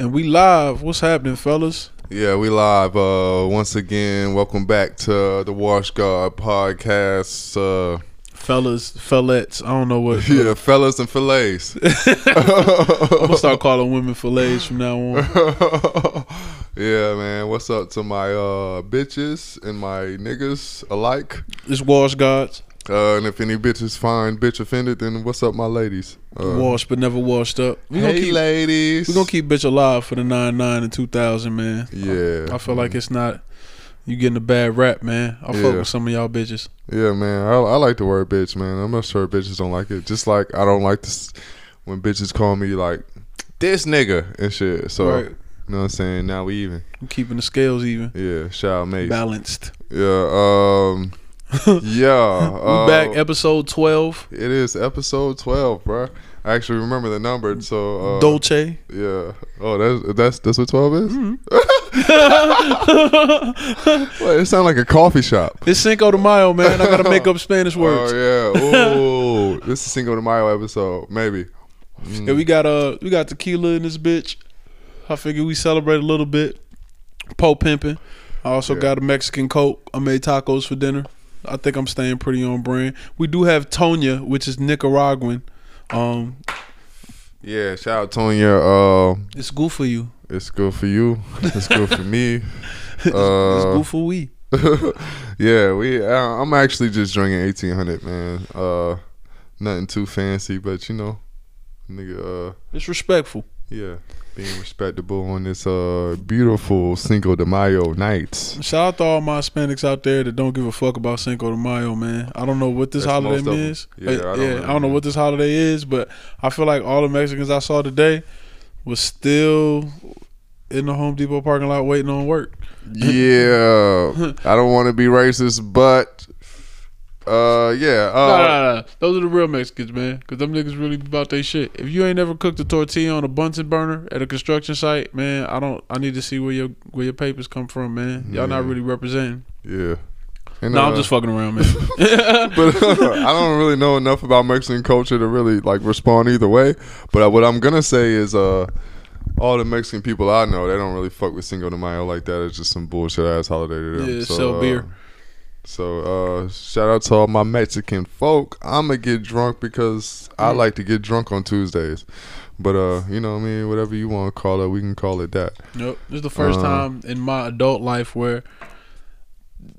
And we live. What's happening, fellas? Yeah, we live uh once again. Welcome back to the Wash Guard podcast. Uh Fellas, fellets. I don't know what. yeah, fellas and fillets. I'm gonna start calling women fillets from now on. yeah, man. What's up to my uh bitches and my niggas alike? It's wash gods. Uh, and if any bitches find bitch offended, then what's up, my ladies? Uh, Washed but never washed up. We hey, gonna keep ladies. we gonna keep bitch alive for the nine nine and two thousand, man. Yeah, I feel like it's not. You getting a bad rap, man. I fuck Yeah. with some of y'all bitches. Yeah, man. I, I like the word bitch, man. I'm not sure bitches don't like it. Just like I don't like this when bitches call me like this nigga and shit. So Right. you know what I'm saying? Now we even. I'm keeping the scales even, Yeah, shout out mate. balanced. Yeah, um Yeah. We uh, back episode twelve. It is episode twelve, bro. I actually remember the number, so uh, Dolce. Yeah. Oh, that's that's that's what twelve is. Wait, it sounds like a coffee shop. It's Cinco de Mayo, man. I gotta make up Spanish words. Oh yeah. Ooh, this is Cinco de Mayo episode, maybe. Yeah, we got uh we got tequila in this bitch. I figure we celebrate a little bit. Po pimping. I also Yeah. got a Mexican Coke. I made tacos for dinner. I think I'm staying pretty on brand. We do have Toña, which is Nicaraguan. Um, Yeah, shout out Toña. Uh, it's good for you. it's good for you. It's good for me. it's Uh, good for we. yeah, we. Uh, I'm actually just drinking 1800, man. Uh, nothing too fancy, but you know, nigga. Uh, It's respectful. yeah, being respectable on this uh beautiful Cinco de Mayo night. Shout out to all my Hispanics out there that don't give a fuck about Cinco de Mayo, man. I don't know what this That's holiday most of 'em. is. Yeah, I don't yeah, really I don't know know. what this holiday is, but I feel like all the Mexicans I saw today was still in the Home Depot parking lot waiting on work. Yeah, I don't want to be racist, but uh, yeah. Uh, Nah, nah, nah. Those are the real Mexicans, man. Because them niggas really about their shit. If you ain't never cooked a tortilla on a Bunsen burner at a construction site, man, I don't. I need to see where your where your papers come from, man. Y'all not really representing. Yeah. And, No, I'm uh, just fucking around, man. but I don't really know enough about Mexican culture to really like respond either way. But uh, what I'm gonna say is, uh, all the Mexican people I know, they don't really fuck with Cinco de Mayo like that. It's just some bullshit ass holiday to them. Yeah, sell uh, beer. So uh, shout out to all my Mexican folk. I'ma get drunk because I Mm. like to get drunk on Tuesdays. But uh, you know what I mean, whatever you want to call it, we can call it that. Nope. This is the first Uh, time in my adult life where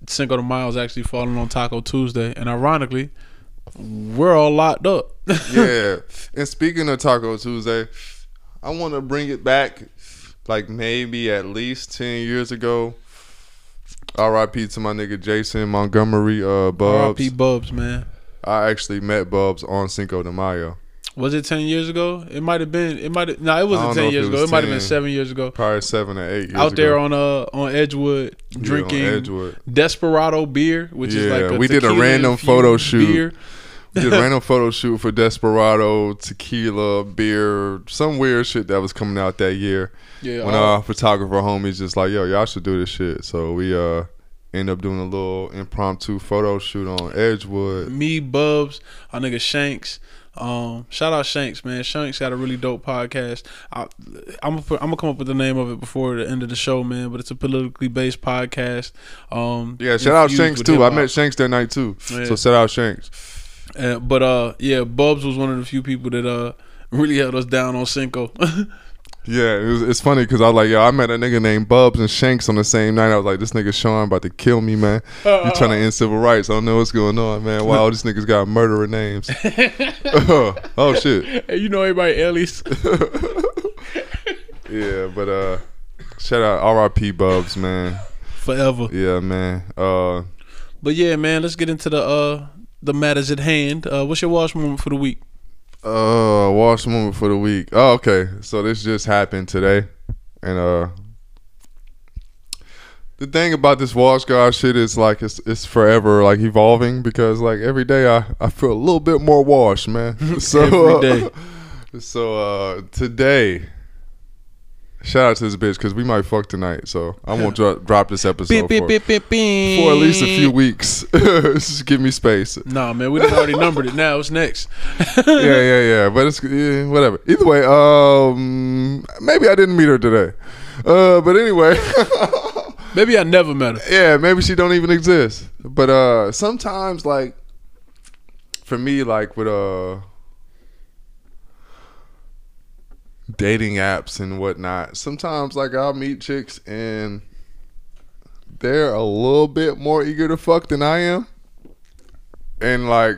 Cinco de Mayo is actually falling on Taco Tuesday, and ironically, we're all locked up. yeah. And speaking of Taco Tuesday, I want to bring it back, like maybe at least ten years ago. R.I.P. to my nigga Jason Montgomery, uh, Bubs. R.I.P. Bubs, man. I actually met Bubs on Cinco de Mayo. Was it ten years ago? It might have been. It might. have No, it wasn't ten years it ago. was It might have been seven years ago. Probably seven or eight years Out there ago. on uh on Edgewood Yeah, on drinking Edgewood. Desperado beer, which is like a we did a random photo shoot. Beer. We did a random photo shoot for Desperado, tequila, beer, some weird shit that was coming out that year. Yeah, when all- our photographer homies just like, yo, y'all should do this shit. So we uh end up doing a little impromptu photo shoot on Edgewood. me, Bubs, our nigga Shanks. Um, shout out Shanks, man. Shanks got a really dope podcast. I, I'm gonna put, I'm gonna come up with the name of it before the end of the show, man. But it's a politically based podcast. Um, Yeah, shout out Shanks too. I met Shanks that night too. Yeah. So shout out Shanks. Uh, but uh, yeah, Bubs was one of the few people that uh really held us down on Cinco. Yeah, it was, it's funny because I was like, yo, I met a nigga named Bubs and Shanks on the same night. I was like, this nigga Sean about to kill me, man. You trying to end civil rights? I don't know what's going on, man. Wow, this nigga's got murderer names. oh shit. hey, you know everybody alias. Yeah, but uh, shout out R.I.P. Bubs, man. Forever. Yeah, man. Uh, But yeah, man, let's get into the uh the matters at hand. Uh, what's your wash moment for the week? uh, wash moment for the week. Oh, okay. So this just happened today, and uh, the thing about this wash guard shit is like it's it's forever like evolving because like every day I I feel a little bit more washed, man. So Every day. So uh, today, Shout out to this bitch because we might fuck tonight. So I won't dro- drop this episode for, for at least a few weeks. Just give me space. Nah, man, we done already numbered it. Now it's next. yeah, yeah, yeah. But it's yeah, whatever. Either way, um, maybe I didn't meet her today. Uh, but anyway, Maybe I never met her. yeah, maybe she don't even exist. But uh, sometimes like for me, like with uh dating apps and whatnot, sometimes like I'll meet chicks and they're a little bit more eager to fuck than I am. And like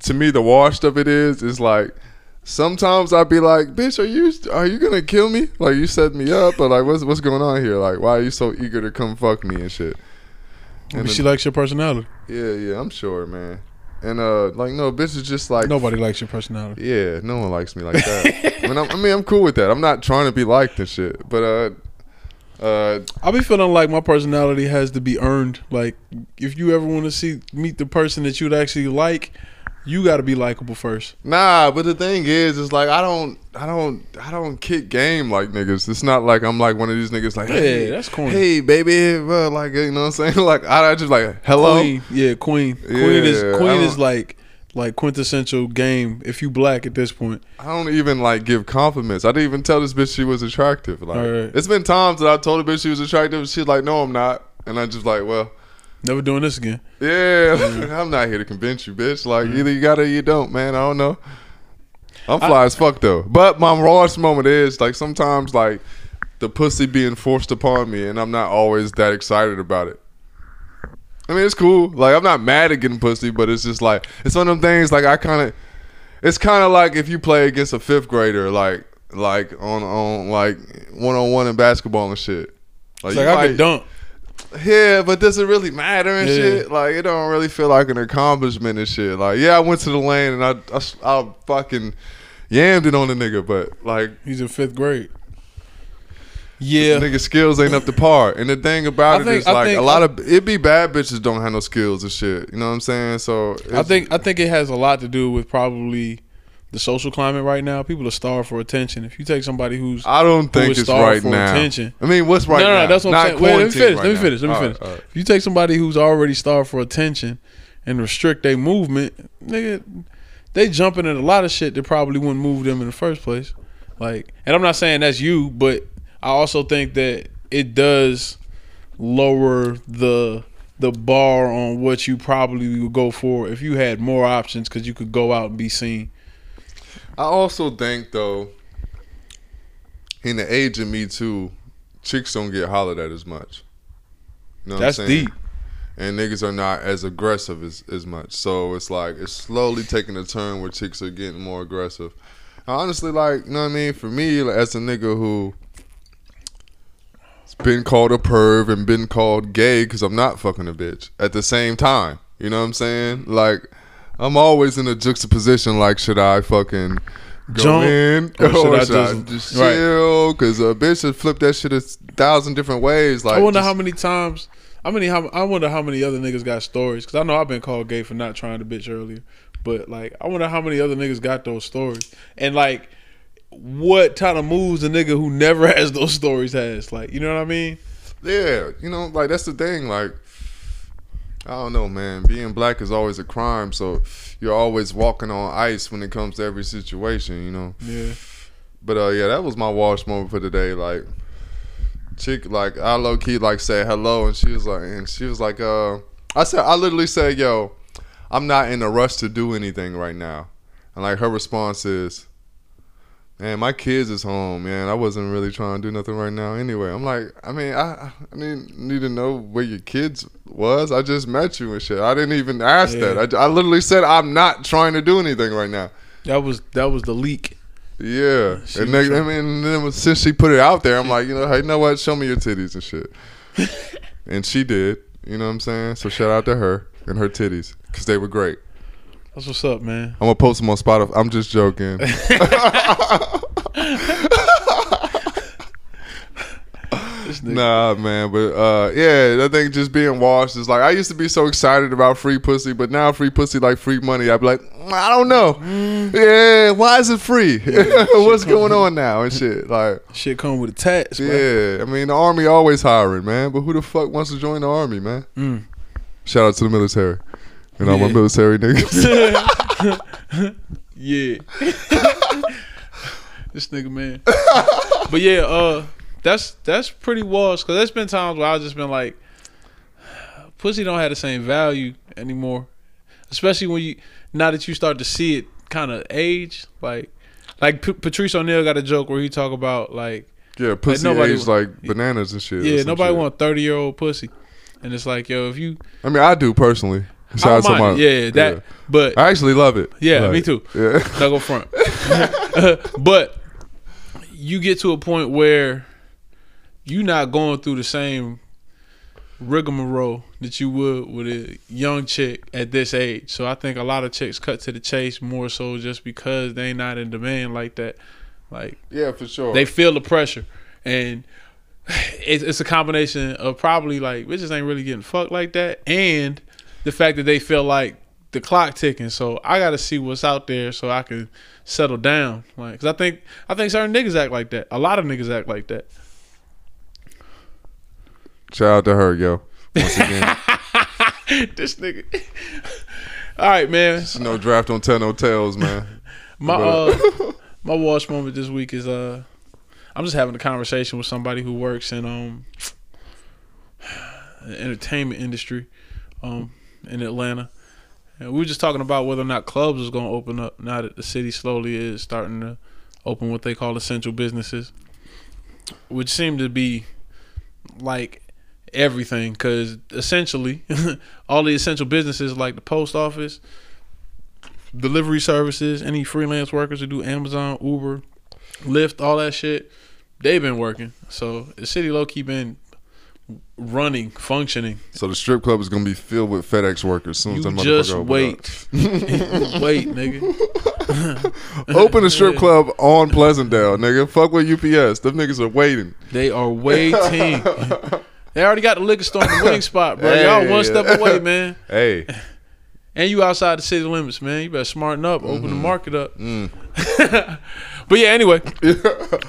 to me the washed of it is is like sometimes I'd be like, bitch, are you are you gonna kill me? Like you set me up, but like what's what's going on here? Like why are you so eager to come fuck me and shit? Maybe And she likes your personality. yeah, yeah, I'm sure, man. And uh, like no, bitch is just like Nobody likes your personality. Yeah, no one likes me like that. I, mean, I'm, I mean, I'm cool with that. I'm not trying to be liked and shit, but uh, uh, I be feeling like my personality has to be earned. Like, if you ever want to see meet the person that you'd actually like, you got to be likable first. Nah, but the thing is, it's like I don't, I don't, I don't kick game like niggas. It's not like I'm like one of these niggas like, hey, Yeah, that's corny. hey, baby, bro, like you know what I'm saying? Like I, I just like hello. Queen, yeah, queen. Queen is Yeah, queen is like like quintessential game. If you black at this point, I don't even like give compliments. I didn't even tell this bitch she was attractive. Like Alright. it's been times that I told a bitch she was attractive. And she's like, no, I'm not, and I just like, well. Never doing this again. Yeah, I'm not here to convince you, bitch. Like Mm-hmm. either you got it or you don't, man. I don't know. I'm fly as fuck though. But my rawest moment is like sometimes like the pussy being forced upon me, and I'm not always that excited about it. I mean, it's cool. Like I'm not mad at getting pussy, but it's just like it's one of them things. Like I kind of, it's kind of like if you play against a fifth grader, like like on on like one on one in basketball and shit. It's you like I might- could dunk. Yeah, but does it really matter and Yeah. shit? Like, it don't really feel like an accomplishment and shit. Like, yeah, I went to the lane and I, I, I fucking yammed it on the nigga, but like, He's in fifth grade. Yeah, nigga skills ain't up to par. And the thing about I it think- is, I like, a lot of it be bad bitches don't have no skills and shit. You know what I'm saying? So I think I think it has a lot to do with probably the social climate right now. People are starved for attention. If you take somebody who's I don't think it's right for now. attention. I mean, what's right no, no, now? no, that's what Not I'm saying. Wait, let me finish. right let me now. finish. Let me All finish. right, all right. If you take somebody who's already starved for attention and restrict their movement, nigga, they jumping at a lot of shit that probably wouldn't move them in the first place. Like, and I'm not saying that's you, but I also think that it does lower the the bar on what you probably would go for if you had more options because you could go out and be seen. I also think though, in the age of Me Too, chicks don't get hollered at as much. You know what That's I'm saying? deep. And niggas are not as aggressive as, as much. So it's like it's slowly taking a turn where chicks are getting more aggressive. I honestly, like, you know what I mean? For me, like, as a nigga who has been called a perv and been called gay because I'm not fucking a bitch at the same time. You know what I'm saying? Like, I'm always in a juxtaposition. Like, should I fucking go Jump, in or should I should I just- just chill? Because a bitch should flip that shit a thousand different ways. Like, I wonder just- how many times. I many. How, I wonder how many other niggas got stories because I know I've been called gay for not trying to bitch earlier, but like I wonder how many other niggas got those stories and like what kind of moves a nigga who never has those stories has. Like you know what I mean? Yeah, you know, like that's the thing. Like, I don't know, man. Being black is always a crime, so you're always walking on ice when it comes to every situation, you know. Yeah. But uh, yeah, that was my wash moment for today. Like, chick, like I low key like said hello, and she was like, and she was like, uh, I said, I literally said, yo, I'm not in a rush to do anything right now, and like her response is. Man, my kids is home, man. I wasn't really trying to do nothing right now. Anyway, I'm like, I mean, I, I didn't need to know where your kids was. I just met you and shit. I didn't even ask Yeah. that. I, I literally said I'm not trying to do anything right now. That was that was the leak. Yeah, She and then, I mean, and then since she put it out there, I'm like, you know, hey, you know what? Show me your titties and shit. and she did. You know what I'm saying? So shout out to her and her titties because they were great. That's what's up, man. I'm gonna post them on Spotify. I'm just joking. Nah, man, but uh, yeah, I think just being washed is like I used to be so excited about free pussy, but now free pussy like free money. I'd be like, "Mm, I don't know, yeah, why is it free? What's going on now and shit? Like, Shit come with a tax, bro. yeah, I mean the army always hiring, man, but who the fuck wants to join the army, man? Mm. Shout out to the military and all my Yeah. military niggas. Yeah. this nigga man. but yeah, uh that's that's pretty washed because there's been times where I've just been like pussy don't have the same value anymore. Especially when you now that you start to see it kind of age like like P- Patrice O'Neal got a joke where he talk about like yeah, pussy nobody- aged like bananas and shit. or yeah some nobody shit. want 30 year old pussy and it's like yo if you I mean, I do personally. I Shout out don't to my mind it. yeah that but I actually love it. Yeah, Like, me too. Yeah. Not go front. but you get to a point where you're not going through the same rigmarole that you would with a young chick at this age. So I think a lot of chicks cut to the chase more so just because they not in demand like that. Like Yeah, for sure. they feel the pressure and it's, it's a combination of probably like bitches ain't really getting fucked like that and the fact that they feel like the clock ticking. So i gotta see what's out there so i can settle down. Like because i think i think certain niggas act like that. A lot of niggas act like that. Shout out to her, yo. Once again, this nigga. All right man. No draft don't tell no tales, man. my But- uh my wash moment this week is uh i'm just having a conversation with somebody who works in um the entertainment industry. Um in atlanta and we were just talking about whether or not clubs was going to open up now that the city slowly is starting to open what they call essential businesses which seem to be like everything because essentially all the essential businesses like the post office delivery services, any freelance workers who do Amazon, Uber, Lyft, all that shit, they've been working. So the city low key been running, functioning. So the strip club is gonna be filled with FedEx workers soon as You that just wait. wait, nigga. Open, a strip club on Pleasantdale, nigga. Fuck with UPS. Them niggas are waiting. They are waiting. they already got the liquor store in the wing spot, bro. Hey, Y'all one step away, man. Hey, And you outside the city limits, man. You better smarten up, open the market up. Mm. but yeah, anyway,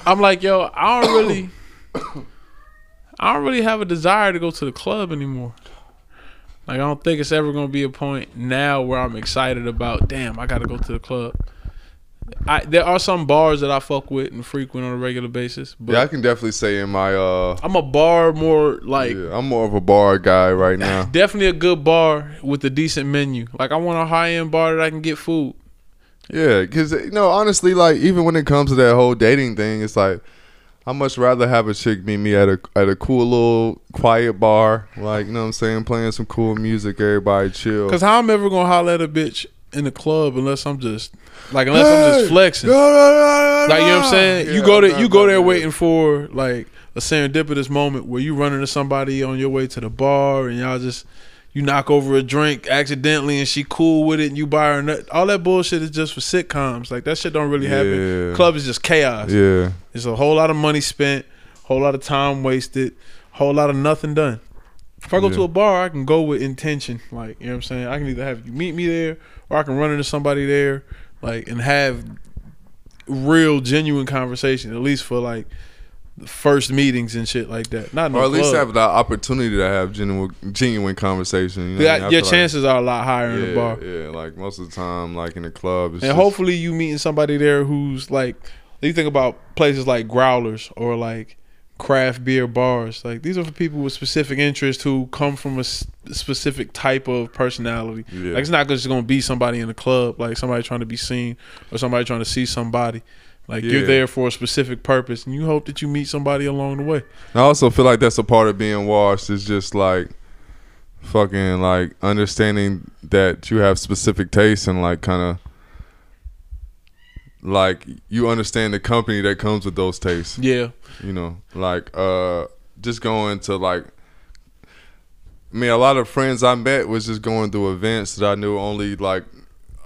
I'm like, yo, I don't really, I don't really have a desire to go to the club anymore. Like, I don't think it's ever gonna be a point now where I'm excited about. Damn, I gotta go to the club. I there are some bars that I fuck with and frequent on a regular basis, but yeah, I can definitely say in my uh, I'm a bar more like yeah, I'm more of a bar guy right now. definitely a good bar with a decent menu. Like I want a high end bar that I can get food. Yeah, because you know, honestly, like even when it comes to that whole dating thing, it's like I much rather have a chick meet me at a at a cool little quiet bar, like you know what I'm saying, playing some cool music, everybody chill. Cause how I'm ever gonna holler at a bitch in the club unless I'm just like unless I'm just flexing. No, no, no, no, Like you know what I'm saying? you go there, no, you go there waiting for like a serendipitous moment where you run into somebody on your way to the bar and y'all just you knock over a drink accidentally and she cool with it and you buy her nut. all that bullshit is just for sitcoms. Like that shit don't really happen. Yeah. Club is just chaos. Yeah, It's a whole lot of money spent, whole lot of time wasted, whole lot of nothing done. If I go to a bar, I can go with intention. Like, you know what I'm saying? I can either have you meet me there or I can run into somebody there, like, and have real, genuine conversation, at least for like the first meetings and shit like that. Not in or at least club. have the opportunity to have genuine genuine conversation. You know what I Yeah, mean? I your feel like- chances are a lot higher in the yeah, bar. Yeah, like most of the time, like in the club, and just- hopefully you meeting somebody there who's like you think about places like growlers or like craft beer bars. Like these are for people with specific interests who come from a s- specific type of personality. Yeah. like it's not just gonna be somebody in the club like somebody trying to be seen or somebody trying to see somebody. Like you're there for a specific purpose and you hope that you meet somebody along the way. I also feel like that's a part of being washed is just like fucking like understanding that you have specific tastes and like kind of like you understand the company that comes with those tastes. yeah You know, like uh just going to like I mean a lot of friends I met was just going through events that I knew only like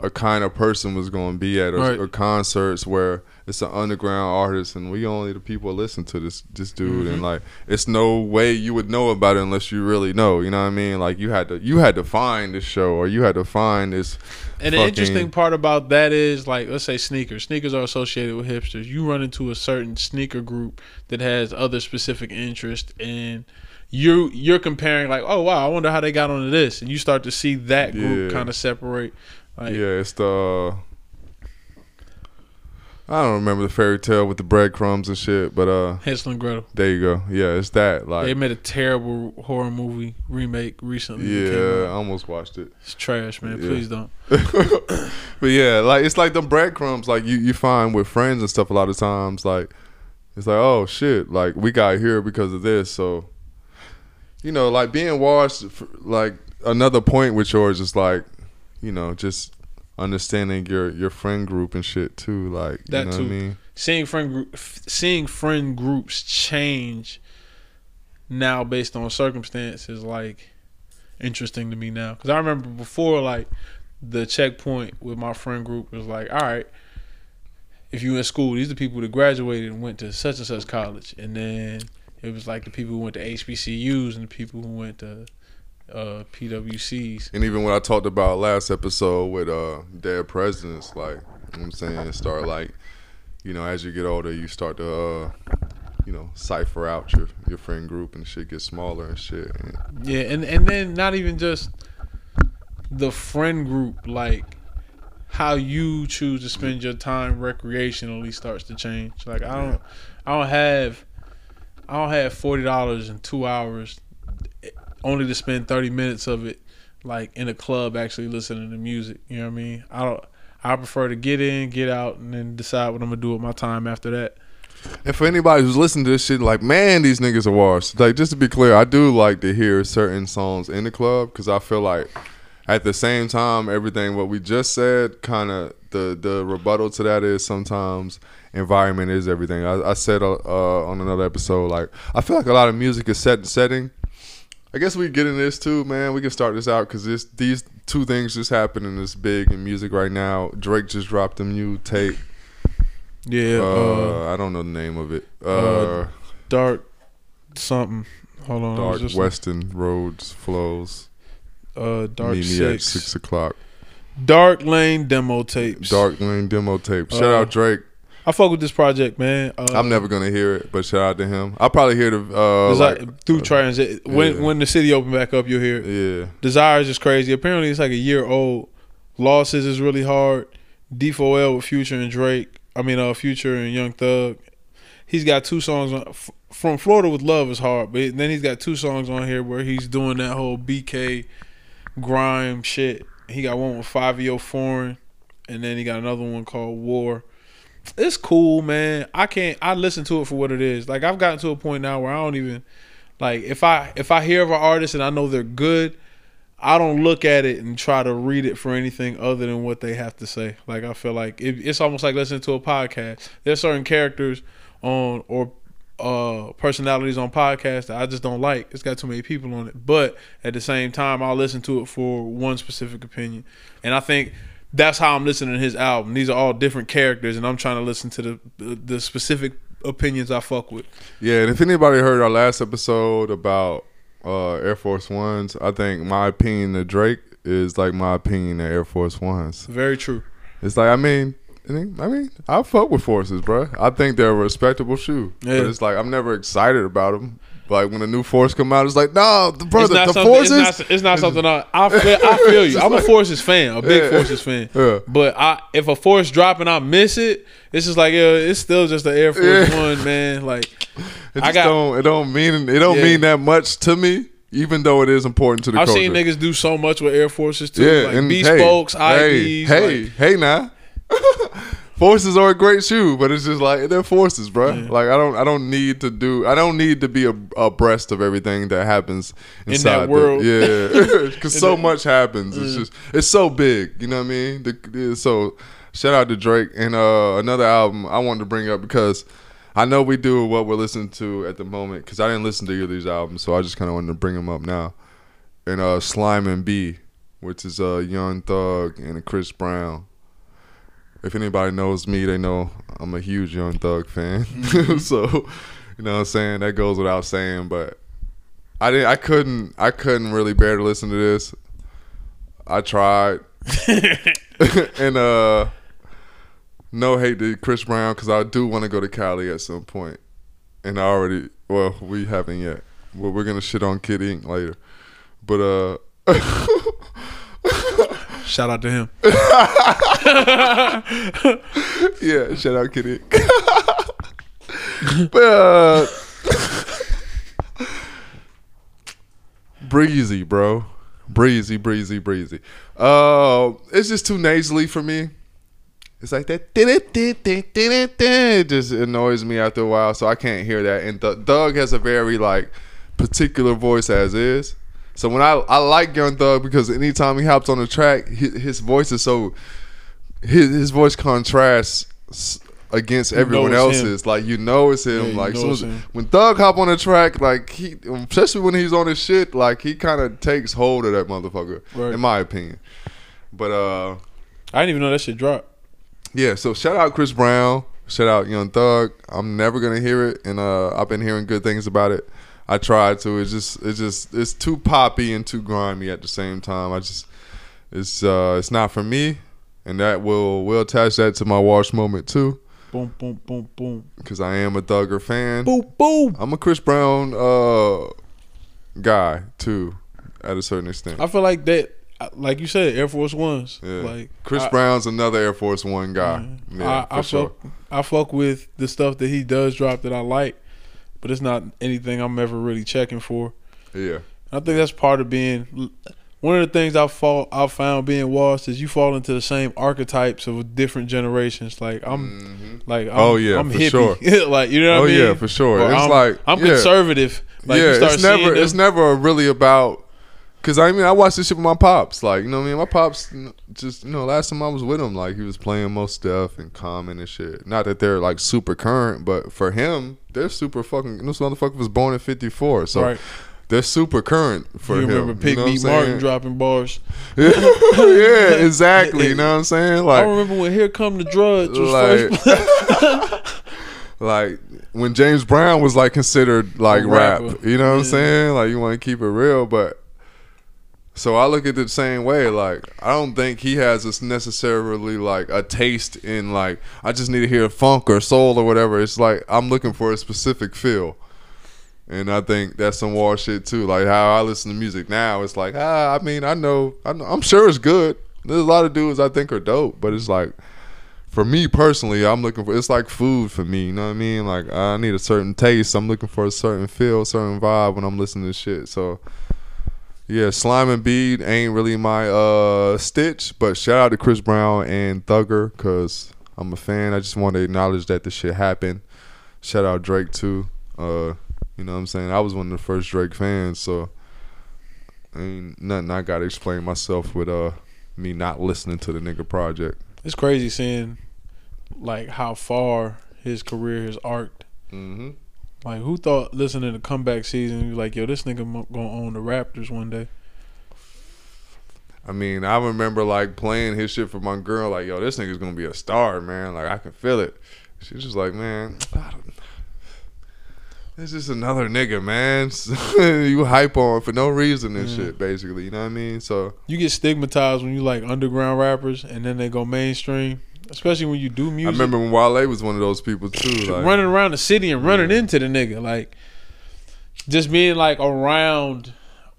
a kind of person was going to be at or, Right. or concerts where it's an underground artist, and we only the people listen to this this dude, Mm-hmm. and like it's no way you would know about it unless you really know. You know what I mean? Like you had to you had to find this show, or you had to find this. And the interesting part about that is, like, let's say sneakers. Sneakers are associated with hipsters. You run into a certain sneaker group that has other specific interest, and you you're comparing, like, oh wow, I wonder how they got onto this, and you start to see that group Yeah. kind of separate. Like, yeah, it's the. I don't remember the fairy tale with the breadcrumbs and shit, but uh, Hansel and Gretel. there you go. Yeah, it's that. Like, They made a terrible horror movie remake recently. yeah, I almost watched it. it's trash, man. Yeah. Please don't. but yeah, like it's like the breadcrumbs like you, you find with friends and stuff a lot of times. Like it's like, oh shit, like we got here because of this. So you know, like being washed like another point with yours is like, you know, just understanding your your friend group and shit too. Like That you know too. what I mean? seeing friend group, seeing friend groups change now based on circumstance is like interesting to me now because I remember before like the checkpoint with my friend group was like all right if you in school these are the people that graduated and went to such and such college and then it was like the people who went to HBCUs and the people who went to uh, PWCs And even what I talked about last episode with uh dead presidents, like you know what I'm saying, start like, you know, as you get older you start to uh you know, cipher out your your friend group and shit gets smaller and shit. And Yeah, and and then not even just the friend group, like how you choose to spend your time recreationally starts to change. Like I don't, I don't have, I don't have forty dollars in two hours, only to spend thirty minutes of it, like in a club actually listening to music. You know what I mean? I don't. I prefer to get in, get out, and then decide what I'm gonna do with my time after that. And for anybody who's listening to this shit, like, man, these niggas are washed. Like, just to be clear, I do like to hear certain songs in the club because I feel like at the same time, everything what we just said, kind of the the rebuttal to that is sometimes environment is everything. I, I said uh, uh, on another episode, like, I feel like a lot of music is set setting. I guess we get in this too, man. We can start this out because this these two things just happening this big in music right now. Drake just dropped a new tape. Yeah, Uh, uh, I don't know the name of it. Uh, uh, dark something. Hold on, Dark just- Western roads flows. uh, dark Meet me six. six o'clock. Dark Lane demo tapes. Dark Lane demo tape. Shout Uh, out Drake. I fuck with this project, man. Uh, I'm never gonna hear it, but shout out to him. I'll probably hear the uh, like, through transit. When yeah. when the city open back up, you'll hear it. yeah. Desires is crazy. Apparently, it's like a year old. Losses is really hard. D4L with Future and Drake. I mean, uh, Future and Young Thug. He's got two songs on. F- From Florida with Love is hard, but then he's got two songs on here where he's doing that whole BK grime shit. He got one with Fivio Foreign, and then he got another one called War. It's cool, man. I can't. I listen to it for what it is. Like I've gotten to a point now where I don't even like if I if I hear of an artist and I know they're good, I don't look at it and try to read it for anything other than what they have to say. Like I feel like it, it's almost like listening to a podcast. There's certain characters on or uh personalities on podcasts that I just don't like. It's got too many people on it. But at the same time, I'll listen to it for one specific opinion. And I think that's how I'm listening to his album. These are all different characters, and I'm trying to listen to the the, specific opinions I fuck with. Yeah, and if anybody heard our last episode about uh, Air Force Ones, I think my opinion of Drake is like my opinion of Air Force Ones. Very true. It's like I mean, I mean, I mean, I fuck with forces, bro. I think they're a respectable shoe, Yeah. but it's like I'm never excited about them. Like when a new force come out, it's like, no, the It's brother, the forces. It's not, it's not something. I, I feel. I feel you. I'm a Forces fan, a big Yeah. Forces fan. Yeah. But I, if a Force drop and I miss it, it's just like yeah, it's still just the Air Force Yeah. One, man. Like It I got- don't. It don't mean. It don't mean that much to me, even though it is important to the I've culture. seen niggas do so much with Air Forces too, yeah, like and hey, spokes, hey, IVs. Hey, like- hey, now. Forces are a great shoe, but it's just like they're forces, bro. Yeah. Like I don't, I don't need to do, I don't need to be abreast of everything that happens inside that world. The, yeah, because so that- much happens. It's Yeah. just, it's so big. You know what I mean? The, so, shout out to Drake and uh, another album I wanted to bring up because I know we do what we're listening to at the moment because I didn't listen to either of these albums, so I just kind of wanted to bring them up now. And uh, Slime and B, which is uh, Young Thug and Chris Brown. If anybody knows me, they know I'm a huge Young Thug fan. Mm-hmm. so, you know what I'm saying? That goes without saying, but I didn't I couldn't I couldn't really bear to listen to this. I tried. and uh no hate to Chris Brown cuz I do want to go to Cali at some point. And I already well, we haven't yet. Well, we're going to shit on Kid Ink later. But uh Shout out to him. yeah, shout out Kid Ink. but uh breezy, bro. Breezy, breezy, breezy. Uh, it's just too nasally for me. It's like that. It just annoys me after a while, so I can't hear that. And Th- Thug has a very like particular voice as is. So when I I like Young Thug because anytime he hops on the track, his, his voice is so his his voice contrasts against everyone know it's him. else's. Like you know it's him. Yeah, like soon it's him. when Thug hop on the track, like he, especially when he's on his shit, like he kind of takes hold of that motherfucker, Right. in my opinion. But uh, I didn't even know that shit dropped. yeah. So shout out Chris Brown, shout out Young Thug. I'm never gonna hear it, and uh, I've been hearing good things about it. I tried to. It's just, it's just, it's too poppy and too grimy at the same time. I just, it's, uh, it's not for me, and that will will attach that to my wash moment too, Boom, boom, boom, boom. because I am a Thugger fan. Boom, boom. I'm a Chris Brown uh guy too, at a certain extent. I feel like that, like you said, Air Force Ones. Yeah. Like Chris I, Brown's another Air Force One guy. Yeah, I, for I sure. I fuck with the stuff that he does drop that I like, but it's not anything I'm ever really checking for. Yeah, I think that's part of being. One of the things I fall I found being washed is you fall into the same archetypes of different generations. Like I'm, like I'm, Mm-hmm. Oh, yeah, I'm for hippie. sure. like you know what Oh, I mean? Oh yeah, for sure. Or It's I'm, like- I'm yeah. conservative. Like yeah. you start It's never, it's never really about. Cause I mean, I watched this shit with my pops. Like, you know what I mean? My pops, just you know, last time I was with him, like he was playing Mos Def and common and shit. Not that they're like super current, but for him, they're super fucking. This motherfucker was born in '54, so Right. they're super current for you him. remember Pig you know Meat Markham dropping bars. yeah, exactly. You know what I'm saying? Like I remember when Here Come the Judge was like, first. like when James Brown was like considered like rap. You know what I'm saying? Like you want to keep it real, but so I look at it the same way. Like I don't think he has this necessarily like a taste in like I just need to hear funk or soul or whatever. It's like I'm looking for a specific feel. And I think that's some war shit too. Like how I listen to music now, it's like ah, I mean, I know, I know I'm sure it's good. There's a lot of dudes I think are dope, but it's like for me personally, I'm looking for it's like food for me. You know what I mean? Like I need a certain taste. I'm looking for a certain feel, certain vibe when I'm listening to shit. So yeah, Slime and B ain't really my uh stitch, but shout out to Chris Brown and Thugger because I'm a fan. I just want to acknowledge that this shit happened. Shout out Drake too. Uh, you know what I'm saying? I was one of the first Drake fans, so ain't nothing I gotta explain myself with uh me not listening to the nigga project. it's crazy seeing like how far his career has arced. Mm-hmm. Like who thought listening to comeback season, you like, yo, this nigga gonna own the Raptors one day. I mean, I remember like playing his shit for my girl, like, yo, this nigga's gonna be a star, man. Like, I can feel it. She's just like, man, I don't, it's just another nigga, man. you hype on for no reason and Yeah. shit, basically. You know what I mean? So, You get stigmatized when you like underground rappers and then they go mainstream. Especially when you do music. I remember when Wale was one of those people too. Like, running around the city and running into the nigga. Like just being like around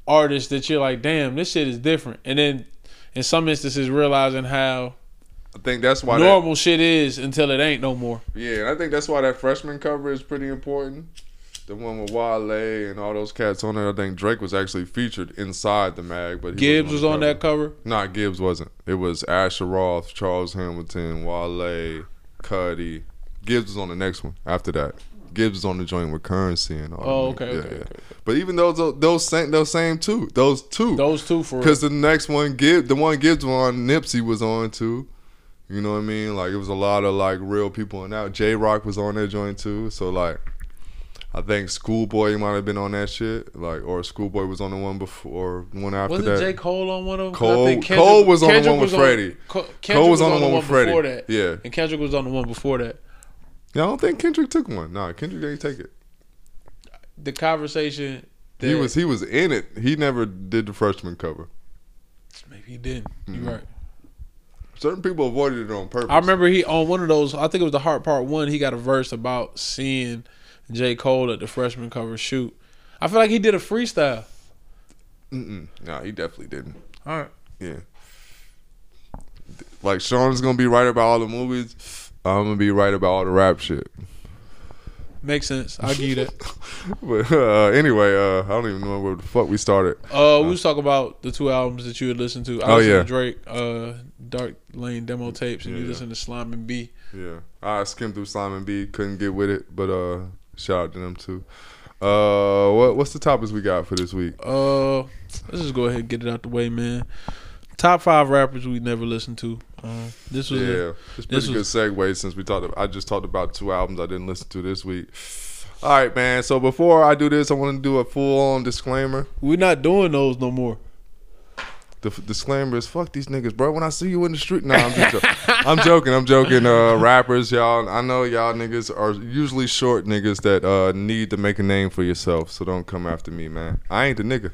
artists that you're like, damn, this shit is different. And then in some instances realizing how I think that's why. That, normal shit is until it ain't no more. yeah, I think that's why that freshman cover is pretty important. The one with Wale and all those cats on there. I think Drake was actually featured inside the mag, but he Gibbs was on that cover. Nah, Gibbs wasn't. It was Asher Roth, Charles Hamilton, Wale, Cudi. Gibbs was on the next one after that. Gibbs was on the joint with Currency and all. Oh, them okay, niggas. okay, okay. But even those those same those same two, those two, Those two for because the next one, Gibbs, the one Gibbs on, Nipsey was on too. You know what I mean? Like it was a lot of like real people on that. Jay Rock was on that joint too. So like, I think Schoolboy might have been on that shit, like, or Schoolboy was on the one before, one after Wasn't that. J Cole on one of them? Cole- I think Kendrick- Cole was on the one with on- Freddie. Co- Cole Kendrick was on the one with before Freddie. that. Yeah. and Kendrick was on the one before that. Yeah, I don't think Kendrick took one. Nah, Kendrick didn't take it. The conversation. That, He was he was in it. He never did the freshman cover. maybe he didn't. Mm-hmm. You're right. Certain people avoided it on purpose. I remember he on one of those. I think it was the Heart Part One. He got a verse about seeing J Cole at the freshman cover shoot. I feel like he did a freestyle. Mm-mm. No, he definitely didn't. All right. Yeah. Like Sean's gonna be right about all the movies. I'm gonna be right about all the rap shit. Makes sense. I get it. But uh, anyway, uh, I don't even know where the fuck we started. Uh, we was talking about the two albums that you had listened to. I Oh, yeah. Drake, uh, Dark Lane demo tapes, and Yeah, you listened to Slime and B. Yeah, I skimmed through Slime and B. Couldn't get with it, but uh, shout out to them too. Uh, what what's the topics we got for this week? Uh, let's just go ahead and get it out the way, man. Top five rappers we never listened to. Uh, this was a- Yeah, it's this pretty good segue since we talked. I just talked about two albums I didn't listen to this week. All right, man. So before I do this, I want to do a full on disclaimer. we're not doing those no more. The disclaimer is fuck these niggas, bro. When I see you in the street, nah, I'm just joking. I'm joking. I'm joking. Uh, rappers, y'all. I know y'all niggas are usually short niggas that uh need to make a name for yourself. So don't come after me, man. I ain't the nigga.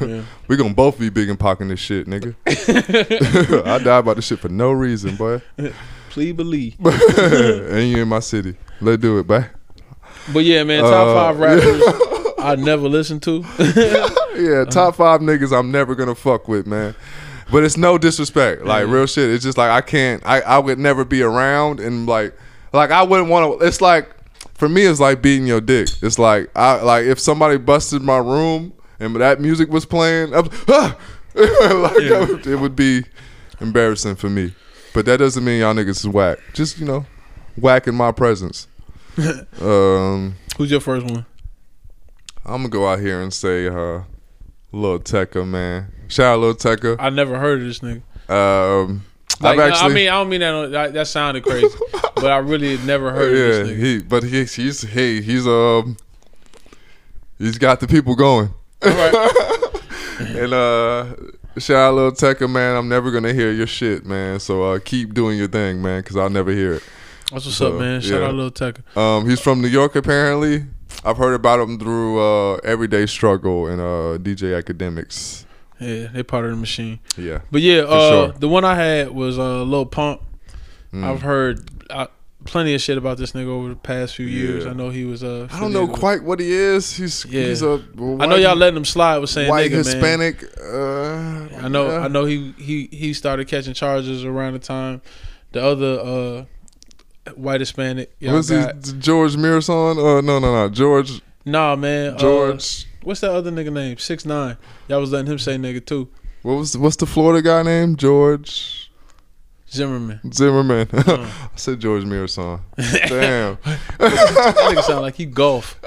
Yeah. we gonna both be big and pocking this shit, nigga. I die about this shit for no reason, boy. Please believe. and you in my city. Let's do it, boy. But yeah, man, top Uh, five rappers I never listened to. Yeah, top five niggas I'm never gonna fuck with, man. But it's no disrespect, like real shit. It's just like I can't. I I would never be around and like like I wouldn't want to. It's like for me, it's like beating your dick. It's like I like if somebody busted my room and that music was playing, I'm, ah! like that would- it would be embarrassing for me. But that doesn't mean y'all niggas is whack. Just you know, whack in my presence. um. Who's your first one? I'm gonna go out here and say, uh, Lil Tecca, man. Shout out Lil Tecca. I never heard of this nigga. Um, Like, I've actually, I mean, I don't mean that. on- That, that sounded crazy, but I really never heard of yeah, this nigga. he, but he's he's hey, he's um, he's got the people going. All right. And uh, shout out Lil Tecca, man. I'm never gonna hear your shit, man. So uh, keep doing your thing, man, because I'll never hear it. That's what's So, up, man. Shout yeah. out Lil Tecca. Um, he's from New York, apparently. I've heard about them through uh, Everyday Struggle and uh, DJ Akademiks. Yeah, they part of the machine. Yeah. But yeah, uh, sure. the one I had was uh, Lil Pump. Mm. I've heard uh, plenty of shit about this nigga over the past few years. Yeah. I know he was. Uh, I don't know affiliated quite what he is. He's Yeah. he's a with- I know y'all letting him slide with saying white nigga, man. Hispanic. Uh, I know. yeah. I know he he he started catching charges around the time the other uh, white Hispanic. Was he George Mirasan? Uh, no, no, no. George. nah, man. Uh, George. what's that other nigga name? Six nine. Y'all was letting him say nigga too. what was what's the Florida guy name? George Zimmerman. Zimmerman. Uh. I said George Mirasan. Damn. That nigga sound like he golf.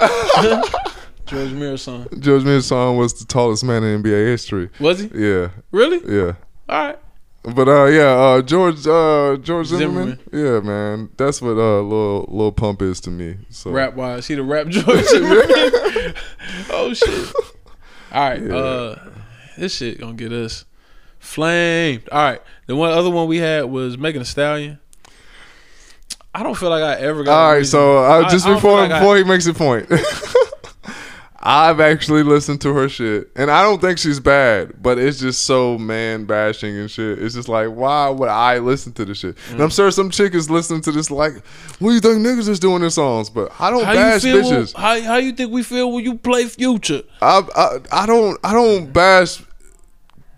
George Mirasan. George Mirasan was the tallest man in NBA history. Was he Yeah, really? yeah. All right. But uh, yeah, uh, George, uh, George Zimmerman. Zimmerman. Yeah, man, that's what uh, little little pump is to me. So Rap wise, he the rap George Zimmerman. oh shit. All right. Yeah. Uh, this shit gonna get us flamed. All right. The one other one we had was Megan Thee Stallion. I don't feel like I ever got. All right, so uh, I- just I don't feel before I- before he makes a point, I've actually listened to her shit, and I don't think she's bad, but it's just so man bashing and shit. It's just like, why would I listen to this shit? And Mm. I'm sure some chick is listening to this like, what do you think niggas is doing their songs? But I don't how you bash feel? bitches. How how you think we feel when you play Future? I, I I don't I don't bash.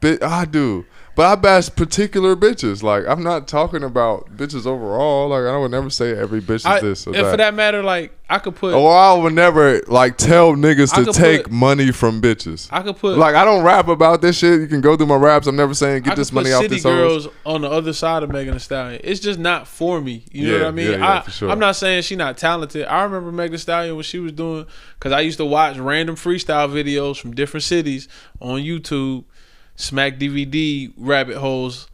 Bit I do. But I bash particular bitches. Like I'm not talking about bitches overall. Like I would never say every bitch is I, this or and that. for that matter, like I could put, Or I would never like tell niggas I to take put- money from bitches. I could put, Like I don't rap about this shit. You can go through my raps. I'm never saying get this money off City this hoes. Girls on the other side of Megan Thee Stallion. It's just not for me. You know what I mean? yeah, yeah, I, for sure. I'm not saying she not talented. I remember Megan Thee Stallion when she was doing because I used to watch random freestyle videos from different cities on YouTube, Smack DVD rabbit holes.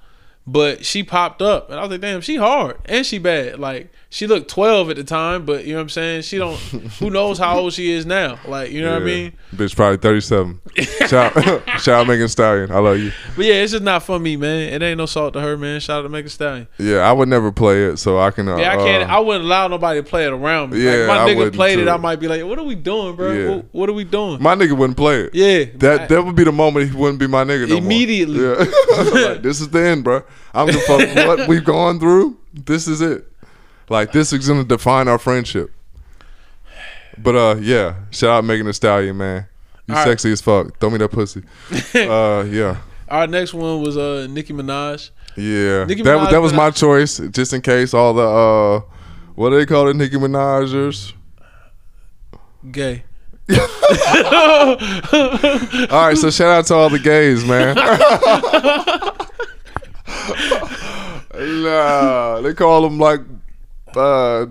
But she popped up, and I was like, "Damn, she hard and she bad. Like she looked 12 at the time, but you know what I'm saying? She don't who knows how old she is now. Like, you know what I mean? Bitch, probably 37. shout, shout out Megan Stallion. I love you. But yeah, it's just not for me, man. It ain't no salt to her, man. Shout out to Megan Stallion. Yeah, I would never play it, so I can. Uh, Yeah, I can't. uh, I wouldn't allow nobody to play it around me. Yeah, like, my nigga played it. I might be like, "What are we doing, bro? Yeah. What, what are we doing?" my nigga wouldn't play it. yeah, That that would be the moment he wouldn't be my nigga no more. Immediately. Yeah. like, this is the end, bro. I'm gonna fuck what we've gone through. This is it. Like this is gonna define our friendship. But uh, yeah. Shout out Megan Thee Stallion, man. You All right. sexy as fuck. Throw me that pussy. uh, yeah. Our next one was uh Nicki Minaj. Yeah, Nicki that Minaj was that was my choice, just in case all the uh, what do they call it, Nicki Minajers? Gay. All right, so shout out to all the gays, man. nah, they call them like uh,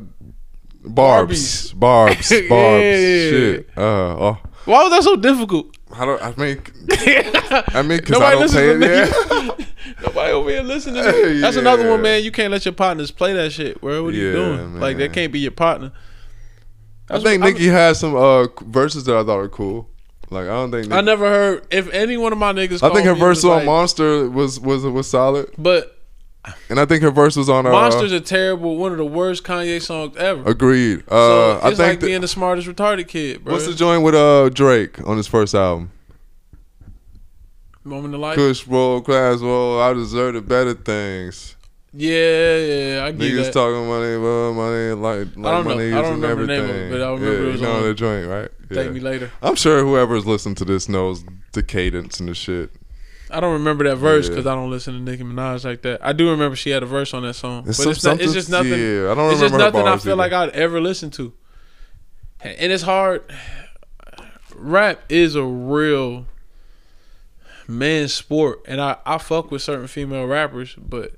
barbs, barbs, barbs. Yeah. Shit. Uh, oh, Why was that so difficult? I don't. I mean, I mean, because Nobody I don't pay it. Yeah. Nobody over here listening. To me. That's another one, man. You can't let your partners play that shit. Where what are you Yeah, doing? Like that can't be your partner. I think what- Nicki has some uh verses that I thought were cool. Like I don't think. And I think her verse was on uh, Monster's a terrible, one of the worst Kanye songs ever. Agreed. so Uh, I think like being the smartest retarded kid, bro. what's the joint with uh Drake on his first album? moment of life? Kush roll, class roll. I deserve better things. Yeah, yeah, I get Niggas that. talking money, well, money, like like don't know. I don't and remember the name everything. of it, but I remember yeah, it was you know on the joint, right? Thank Yeah. me later. I'm sure whoever's listening to this knows the cadence and the shit. I don't remember that verse Yeah. because I don't listen to Nicki Minaj like that. I do remember she had a verse on that song, It's but it's, not, it's just nothing. yeah, I don't it's just nothing I feel either. like I'd ever listen to. And it's hard. Rap is a real man's sport, and I I fuck with certain female rappers, but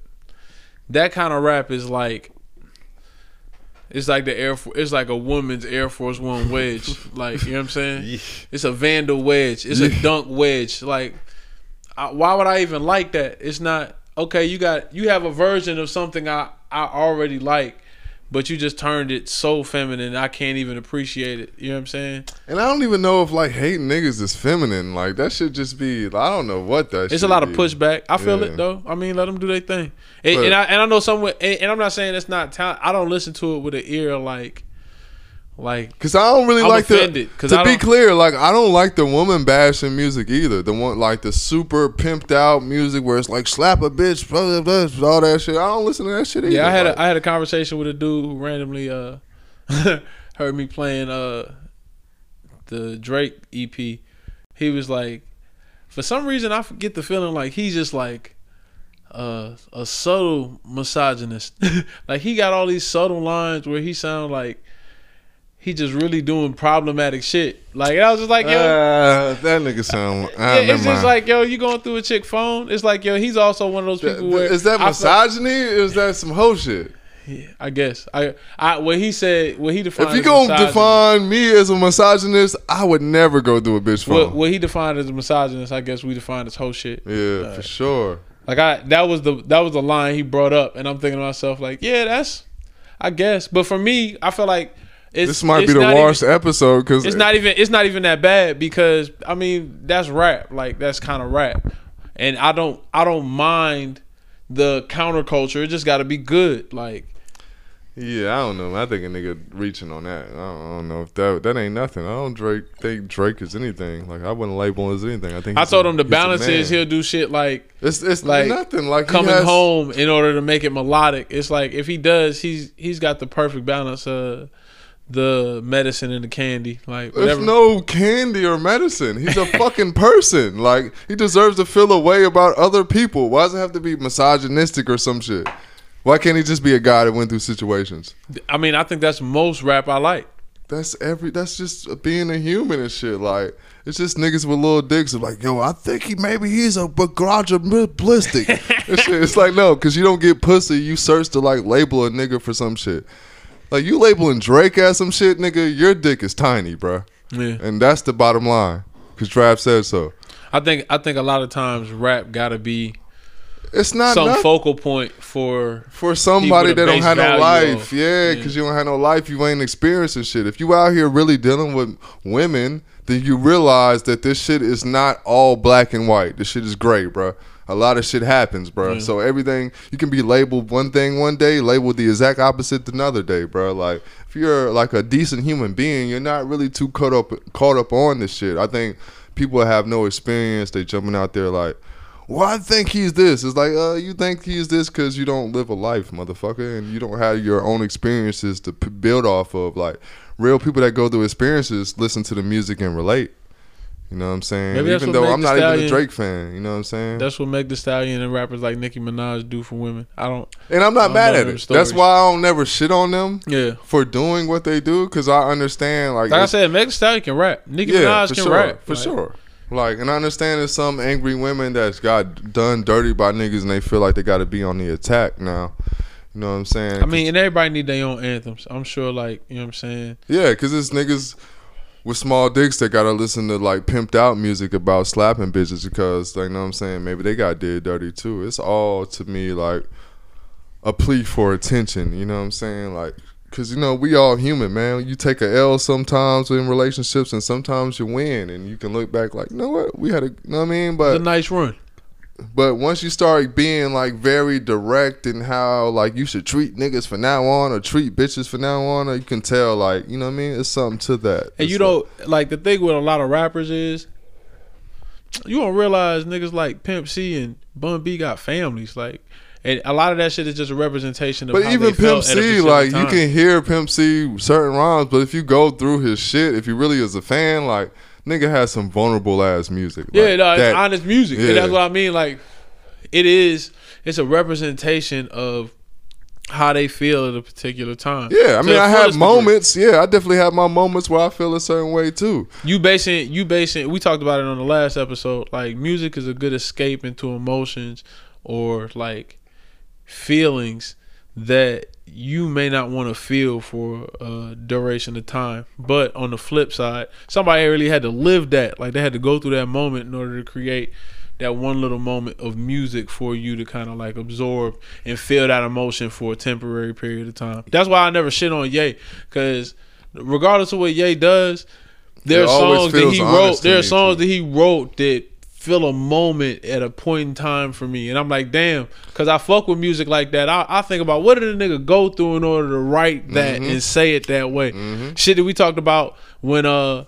that kind of rap is like. It's like the air. It's like a woman's Air Force One wedge. like you know what I'm saying? Yeah. It's a Vandal wedge. It's a dunk wedge. Like, I, why would I even like that? It's not okay. You got you have a version of something I I already like, but you just turned it so feminine. I can't even appreciate it. You know what I'm saying? And I don't even know if like hating niggas is feminine. Like that should just be. I don't know what that. It's a lot of pushback. I feel Yeah. it though. I mean, let them do their thing. And, But- and I and I know someone. And, and I'm not saying it's not talent. I don't listen to it with an ear like, like Cause I don't really I'm like offended, the. To I be clear, like I don't like the woman bashing music either. The one like the super pimped out music where it's like slap a bitch, blah, blah, blah, all that shit. I don't listen to that shit either. Yeah, I had Like, a, I had a conversation with a dude who randomly uh heard me playing uh the Drake EP. He was like, for some reason, I get the feeling like he's just like uh, a subtle misogynist. like he got all these subtle lines where he sound like he just really doing problematic shit. Like I was just like, yo. Uh, that nigga sound. Uh, yeah, it's just mind. like yo, you going through a chick phone. It's like yo, he's also one of those people where Is that feel- misogyny? Is that some hoe shit? Yeah, I guess. I I what he said, what he defined. If you gonna define me as a misogynist, I would never go through a bitch phone. what, what he defined as a misogynist, I guess we defined as whole shit. yeah, for sure. Like I that was the that was the line he brought up, and I'm thinking to myself like, yeah, that's, I guess. But for me, I feel like it's This might be the worst Even, episode because it's not even it's not even that bad because I mean that's rap, like that's kind of rap, and I don't I don't mind the counterculture. It just got to be good, like. Yeah, I don't know. I think a nigga reaching on that. I don't, I don't know if that that ain't nothing. I don't Drake think Drake is anything. Like I wouldn't label him as anything. I think I told a- him the balance is he'll do shit like It's it's like, nothing. Like coming has- home in order to make it melodic. It's like if he does, he's he's got the perfect balance of the medicine and the candy. Like There's no candy or medicine. He's a fucking person. Like he deserves to feel a way about other people. Why does it have to be misogynistic or some shit? Why can't he just be a guy that went through situations? I mean, I think that's most rap I like. That's every. That's just being a human and shit. Like it's just niggas with little dicks. Are like, yo, I think he maybe he's a ballistic. it's like no, because you don't get pussy. You search to like label a nigga for some shit. Like you labeling Drake as some shit, nigga. Your dick is tiny, bruh. Yeah. and that's the bottom line. Because Trav said so. I think I think a lot of times rap gotta be It's not some nothing. focal point for for somebody that don't have no life. off. Yeah, Yeah. because you don't have no life, you ain't experiencing shit. If you out here really dealing with women, then you realize that this shit is not all black and white. This shit is gray, bro. A lot of shit happens, bro. Yeah. So everything you can be labeled one thing one day, labeled the exact opposite the another day, bro. Like if you're like a decent human being, you're not really too caught up caught up on this shit. I think people have no experience. They jumping out there like, well, I think he's this. It's like, uh, you think he's this because you don't live a life, motherfucker, and you don't have your own experiences to p- build off of. Like, real people that go through experiences listen to the music and relate. You know what I'm saying? Maybe even though I'm not even a Drake fan. You know what I'm saying? that's what Meg Thee Stallion and rappers like Nicki Minaj do for women. I don't. and I'm not mad at it. stories. That's why I don't never shit on them Yeah. for doing what they do because I understand. Like, Like I said, Meg Thee Stallion can rap. Nicki yeah, Minaj can sure, rap for Like, sure. Like, and I understand there's some angry women that's got done dirty by niggas, and they feel like they got to be on the attack now. You know what I'm saying? I mean, and everybody need their own anthems. I'm sure, like you know what I'm saying. yeah, because it's niggas with small dicks that gotta listen to like pimped out music about slapping bitches because, like, know what I'm saying? Maybe they got did dirty too. It's all to me like a plea for attention. You know what I'm saying? Like, cause you know we all human, man. You take a L sometimes in relationships, and sometimes you win, and you can look back like, you know what, we had a, you know what I mean? But a nice run. But once you start being like very direct in how like you should treat niggas from now on or treat bitches from now on, or you can tell like you know what I mean. It's something to that. And It's you know, like the thing with a lot of rappers is, you don't realize niggas like Pimp C and Bun B got families. Like, and a lot of that shit is just a representation of. But even Pimp C, like you can hear Pimp C certain rhymes, but if you go through his shit, if you really is a fan, like nigga has some vulnerable ass music. Yeah, like, no, it's that- honest music. Yeah. That's what I mean. Like, it is. It's a representation of how they feel at a particular time. Yeah, I mean, I have degree. moments. Yeah, I definitely have my moments where I feel a certain way too. You basing you basing we talked about it on the last episode. Like music is a good escape into emotions or like feelings that you may not want to feel for a duration of time. But on the flip side, somebody really had to live that. Like they had to go through that moment in order to create that one little moment of music for you to kind of like absorb and feel that emotion for a temporary period of time. That's why I never shit on Ye because regardless of what Ye does, there are songs that he wrote. There are songs too. that he wrote that fill a moment at a point in time for me, and I'm like, damn, because I fuck with music like that. I, I think about what did a nigga go through in order to write that Mm-hmm. and say it that way. Shit that we talked about when uh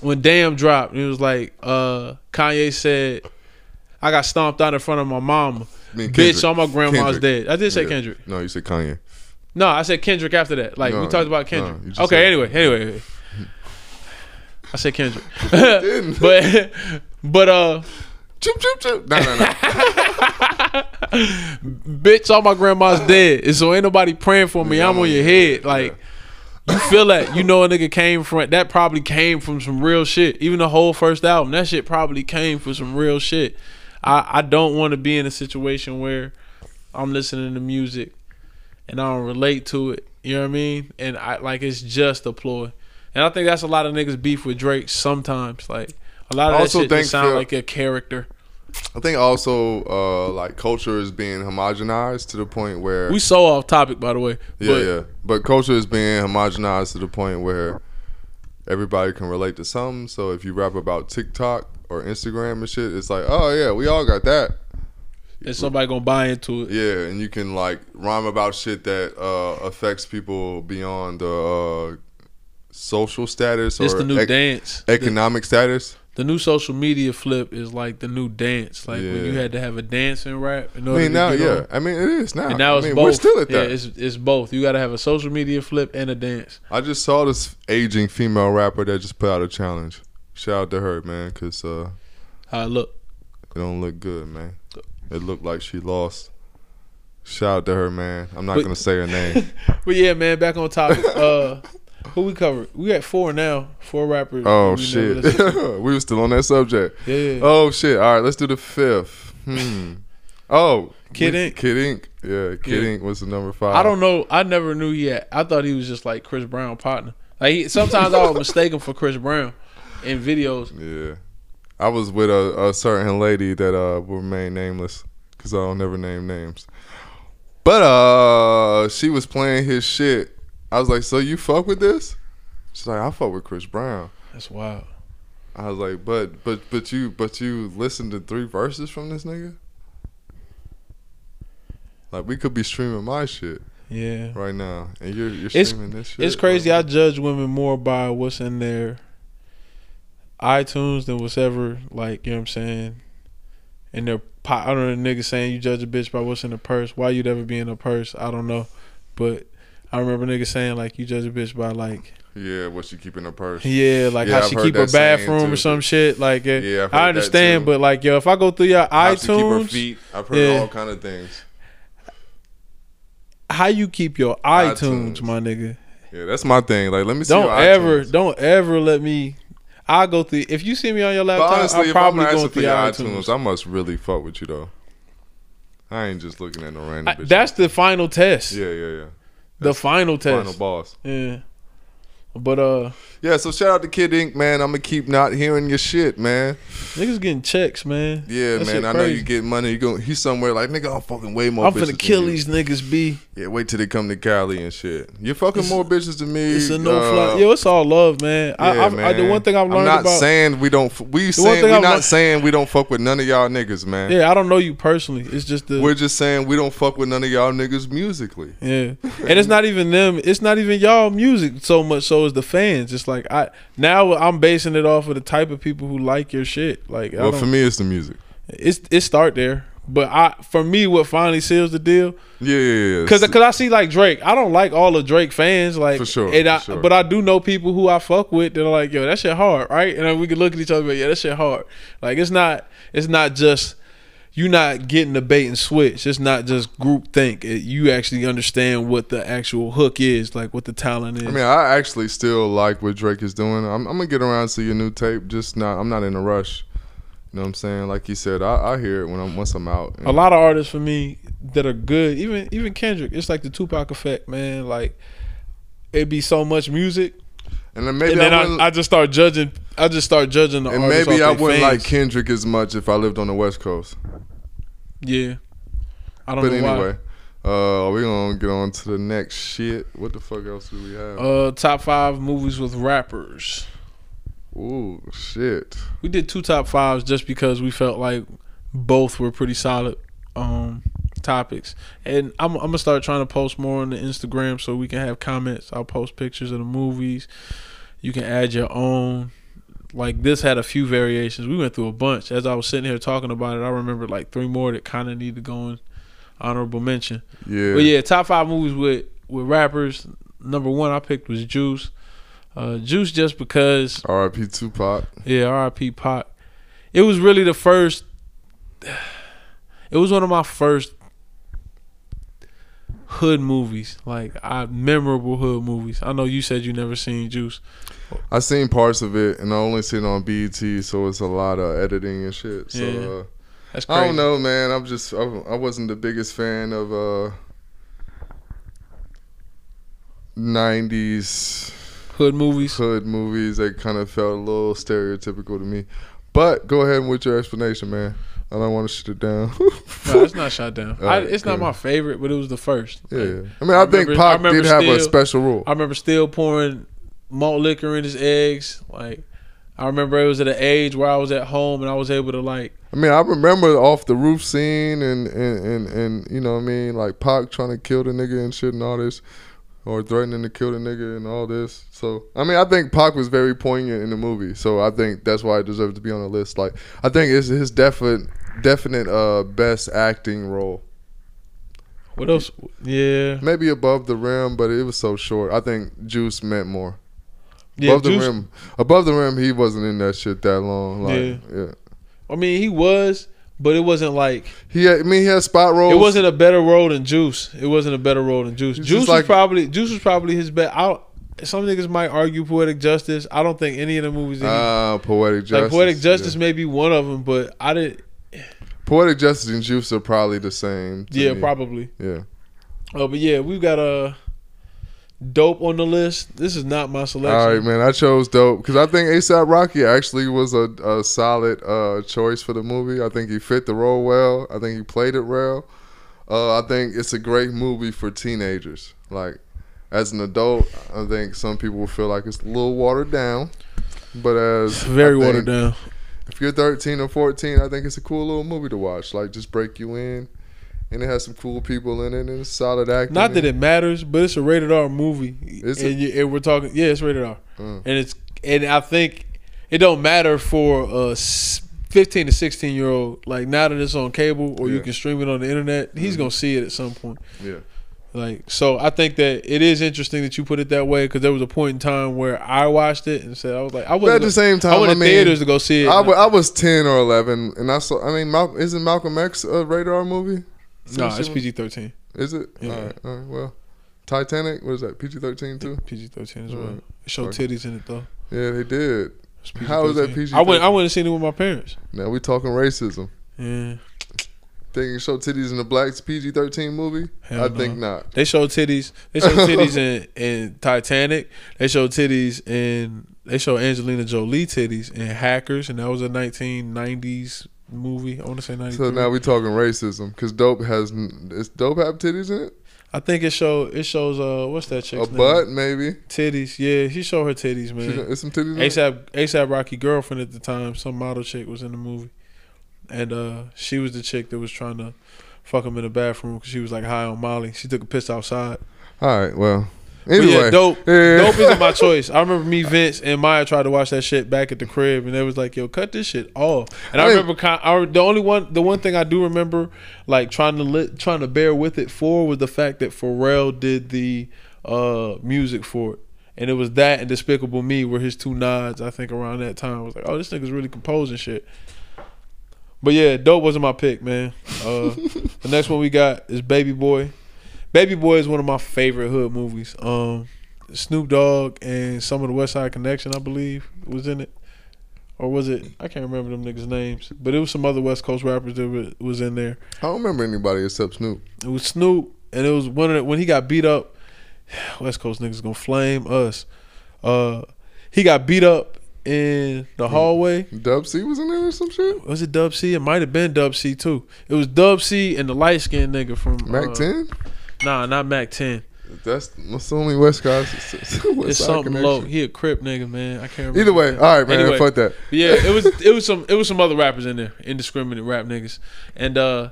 when Damn dropped. It was like uh Kanye said, "I got stomped out in front of my mama." Bitch, all my grandma's Kendrick. dead. I did say Yeah. Kendrick. No, you said Kanye. No, I said Kendrick after that. Like we talked about Kendrick. just okay, said- anyway, anyway. I said Kendrick. but but uh Choop choop choop. No, no, no. bitch, all my grandma's dead. And so ain't nobody praying for me. I'm on your head. Like you feel that. You know a nigga came from that probably came from some real shit. Even the whole first album, that shit probably came from some real shit. I, I don't want to be in a situation where I'm listening to music and I don't relate to it. You know what I mean? And I like it's just a ploy. And I think that's a lot of niggas beef with Drake sometimes. Like a lot of I that also shit think sound like a character. I think also uh, like culture is being homogenized to the point where We so off topic by the way. yeah, but yeah. But culture is being homogenized to the point where everybody can relate to something. So if you rap about TikTok or Instagram and shit, it's like, oh yeah, we all got that. And somebody gonna buy into it? Yeah, and you can like rhyme about shit that uh, affects people beyond the uh, social status or It's the new ec- dance. economic status. The new social media flip is like the new dance. Like when you had to have a dance and rap. In I mean now, yeah. on. I mean it is now. And now I it's mean, both. We're still at yeah, that. it's it's both. You got to have a social media flip and a dance. I just saw this aging female rapper that just put out a challenge. Shout out to her, man, because uh, How it look? it don't look good, man. It looked like she lost. Shout out to her, man. I'm not But- gonna say her name. But yeah, man. Back on topic. uh, who we covered? We got four now. Four rappers. Oh we shit, we were still on that subject. Yeah. yeah. Oh shit! All right, let's do the fifth. Hmm. Oh, Kid we- Ink. Kid Ink. Yeah, Kid Yeah. Ink was the number five. I don't know. I never knew he had. I thought he was just like Chris Brown partner. Like he, sometimes I would mistake him for Chris Brown in videos. Yeah, I was with a, a certain lady that uh will remain nameless because I don't never name names. But uh, she was playing his shit. I was like, "So you fuck with this?" She's like, "I fuck with Chris Brown." That's wild. I was like, "But but but you but you listened to three verses from this nigga." Like we could be streaming my shit Yeah. right now, and you're you're It's- streaming this shit. It's crazy. Like, I judge women more by what's in their iTunes than what's ever like. You know what I'm saying? And their. I don't know. nigga saying you judge a bitch by what's in the purse. Why you'd ever be in a purse? I don't know. But I remember niggas saying like you judge a bitch by like yeah, what she keep in her purse. yeah like Yeah, how I've she keep her bathroom or some shit like Yeah, I understand but like yo if I go through your How she keep her iTunes feet. I've heard Yeah. all kind of things. how you keep your iTunes, iTunes. my nigga Yeah, that's my thing. Like, let me see. don't your ever iTunes. don't ever let me I go through if you see me on your But laptop honestly, I'm probably going through your your iTunes, iTunes. I must really fuck with you though. I ain't just looking at no random I- bitch. that's the final test yeah, yeah, yeah. The final test Final boss. yeah but uh Yeah, so shout out to Kid Ink, man. I'm gonna keep not hearing your shit, man. niggas getting checks man Yeah, That man. I know you get money. You go. He's somewhere like nigga. I'm fucking way more. I'm finna than kill these niggas B Yeah, wait till they come to Cali and shit. You're fucking It's- more bitches than me. it's a no uh, fly yo it's all love man I, yeah, I, I the one thing I've learned I'm not about saying we don't. We saying we not saying we don't fuck with none of y'all niggas, man. yeah I don't know you personally it's just the We're just saying we don't fuck with none of y'all niggas musically. Yeah, and it's not even them. It's not even y'all music so much. So as the fans. It's like I now I'm basing it off of the type of people who like your shit. Like Well, for me, it's the music. it's it start there. But I for me, what finally seals the deal Yeah, yeah, yeah. because because I see like Drake. I don't like all the Drake fans. Like For sure, and I, sure. But I do know people who I fuck with that are like, yo, that shit hard, right? And then we can look at each other, and be yeah, that shit hard. Like it's not it's not just you not getting the bait and switch. It's not just group think. It, you actually understand what the actual hook is, like what the talent is. I mean, I actually still like what Drake is doing. I'm, I'm gonna get around to your new tape. Just not. I'm not in a rush. You know what I'm saying? Like you said, I, I hear it when I'm once I'm out. a lot of artists for me that are good, even even Kendrick. It's like the Tupac effect, man. Like it'd be so much music, and then maybe and then I, I, I just start judging. I just start judging the and maybe I wouldn't like. Kendrick as much if I lived on the West Coast. Yeah, I don't But know anyway, uh, we gonna get on to the next shit. What the fuck else do we have? Uh, top five movies with rappers. Ooh, shit. We did two top fives just because we felt like both were pretty solid um topics. And I'm, I'm gonna start trying to post more on the Instagram so we can have comments. I'll post pictures of the movies. You can add your own. Like this had a few variations. We went through a bunch. As I was sitting here talking about it, I remember like three more that kind of need to go in honorable mention. Yeah. But yeah, top five movies with with rappers. Number one I picked was Juice. Uh, Juice just because R.I.P. Tupac. yeah, R.I.P. Pac. It was really the first. It was one of my first hood movies, like I memorable hood movies. I know you said you never seen Juice. I seen parts of it, and I only seen it on BET, so it's a lot of editing and shit. So Yeah. uh, That's crazy. I don't know, man. I'm just I, I wasn't the biggest fan of uh 90s Hood movies. hood movies. They kind of felt a little stereotypical to me. But go ahead with your explanation, man. I don't want to shit it down. No, it's not shot down. I, it's not my favorite, but it was the first. yeah, Like, yeah. I mean, I, I think remember- I Pac remember did have a special rule. I remember still pouring malt liquor in his eggs. Like I remember it was at an age where I was at home and I was able to like I mean, I remember off the roof scene and and, and and you know what I mean, like Pac trying to kill the nigga and shit and all this, or threatening to kill the nigga and all this. So I mean, I think Pac was very poignant in the movie. So I think that's why it deserves to be on the list. Like I think it's his definite definite uh best acting role. what else? Yeah, Maybe above the rim, but it was so short. I think Juice meant more. yeah. above Juice- the rim, above the rim, he wasn't in that shit that long. Like, Yeah. yeah. I mean, he was, but it wasn't like He, had, I mean, he had spot roles. it wasn't a better role than Juice. It wasn't a better role than Juice. It's Juice was like- probably Juice was probably his best. I some niggas might argue Poetic Justice. I don't think any of the movies Ah, poetic justice. like Poetic yeah. Justice may be one of them, but I didn't. Poetic Justice and Juice are probably the same. Yeah, me. probably. Yeah. Oh, but yeah, we've got uh dope on the list. This is not my selection. All right, man. I chose dope because I think ASAP Rocky actually was a, a solid uh, choice for the movie. I think he fit the role well. I think he played it well. Uh, I think it's a great movie for teenagers. Like, as an adult, I think some people will feel like it's a little watered down. But as Very watered down. If you're 13 or 14, I think it's a cool little movie to watch. Like, just break you in. And it has some cool people in it, and it's solid acting. Not that it matters, but it's a rated R movie. And, you, and we're talking, yeah, it's rated R, Mm. and it's and I think it don't matter for a fifteen to sixteen year old. Like now that it's on cable or you can stream it on the internet, he's gonna see it at some point. Yeah. Like so, I think that it is interesting that you put it that way because there was a point in time where I watched it and said I was like, I wasn't. at the same time, I went I to mean, theaters to go see it. I, was 10 or 11, and I saw. I mean, Mal- isn't Malcolm X a rated R movie? No, it's PG thirteen. Is it? Yeah. All right, all right. Well, Titanic. was that? PG 13 too. PG thirteen as well. Alright. It showed titties in it though. Yeah, they did. How is that PG-13. I went. I went and seen it with my parents. Now we talking racism. Yeah. Think you show titties in the black PG 13 movie? Hell I no. think not. They showed titties. They showed titties in, in Titanic. They showed titties in. They showed Angelina Jolie titties in Hackers, and that was a 1990s movie. I want to say 93. So now we're talking racism because dope has. Is dope have titties in it? I think it show it shows uh what's that chick's A name? butt maybe. Titties. Yeah, he showed her titties, She- man. Is some titties. ASAP ASAP Rocky girlfriend at the time, some model chick was in the movie, and uh she was the chick that was trying to fuck him in the bathroom because she was like high on Molly. She took a piss outside. All right. Well. Anyway. yeah, dope. Yeah. Dope isn't my choice. I remember me, Vince, and Maya tried to watch that shit back at the crib, and they was like, "Yo, cut this shit off." And I Hey. remember, kind I, the only one, the one thing I do remember, like trying to lit, trying to bear with it for, was the fact that Pharrell did the uh, music for it, and it was that and Despicable Me were his two nods. I think around that time, I was like, "Oh, this nigga's really composing shit." But yeah, dope wasn't my pick, man. Uh, the next one we got is Baby Boy. Baby Boy is one of my favorite hood movies. Um, Snoop Dogg and some of the West Side Connection, I believe, was in it, or was it? I can't remember them niggas' names, but it was some other West Coast rappers that was in there. I don't remember anybody except Snoop. It was Snoop, and it was one of the, when he got beat up. West Coast niggas gonna flame us. Uh, he got beat up in the hallway. Dub C was in there or some shit. Was it Dub C? It might have been Dub C too. It was Dub C and the light skinned nigga from Mack uh, Ten. Nah, not Mack Ten. That's that's the only West. West It's something connection. low. He a crip nigga, man. I can't remember. Either way, all right, man. Anyway. Fuck that. Yeah, it was it was some it was some other rappers in there, indiscriminate rap niggas, and uh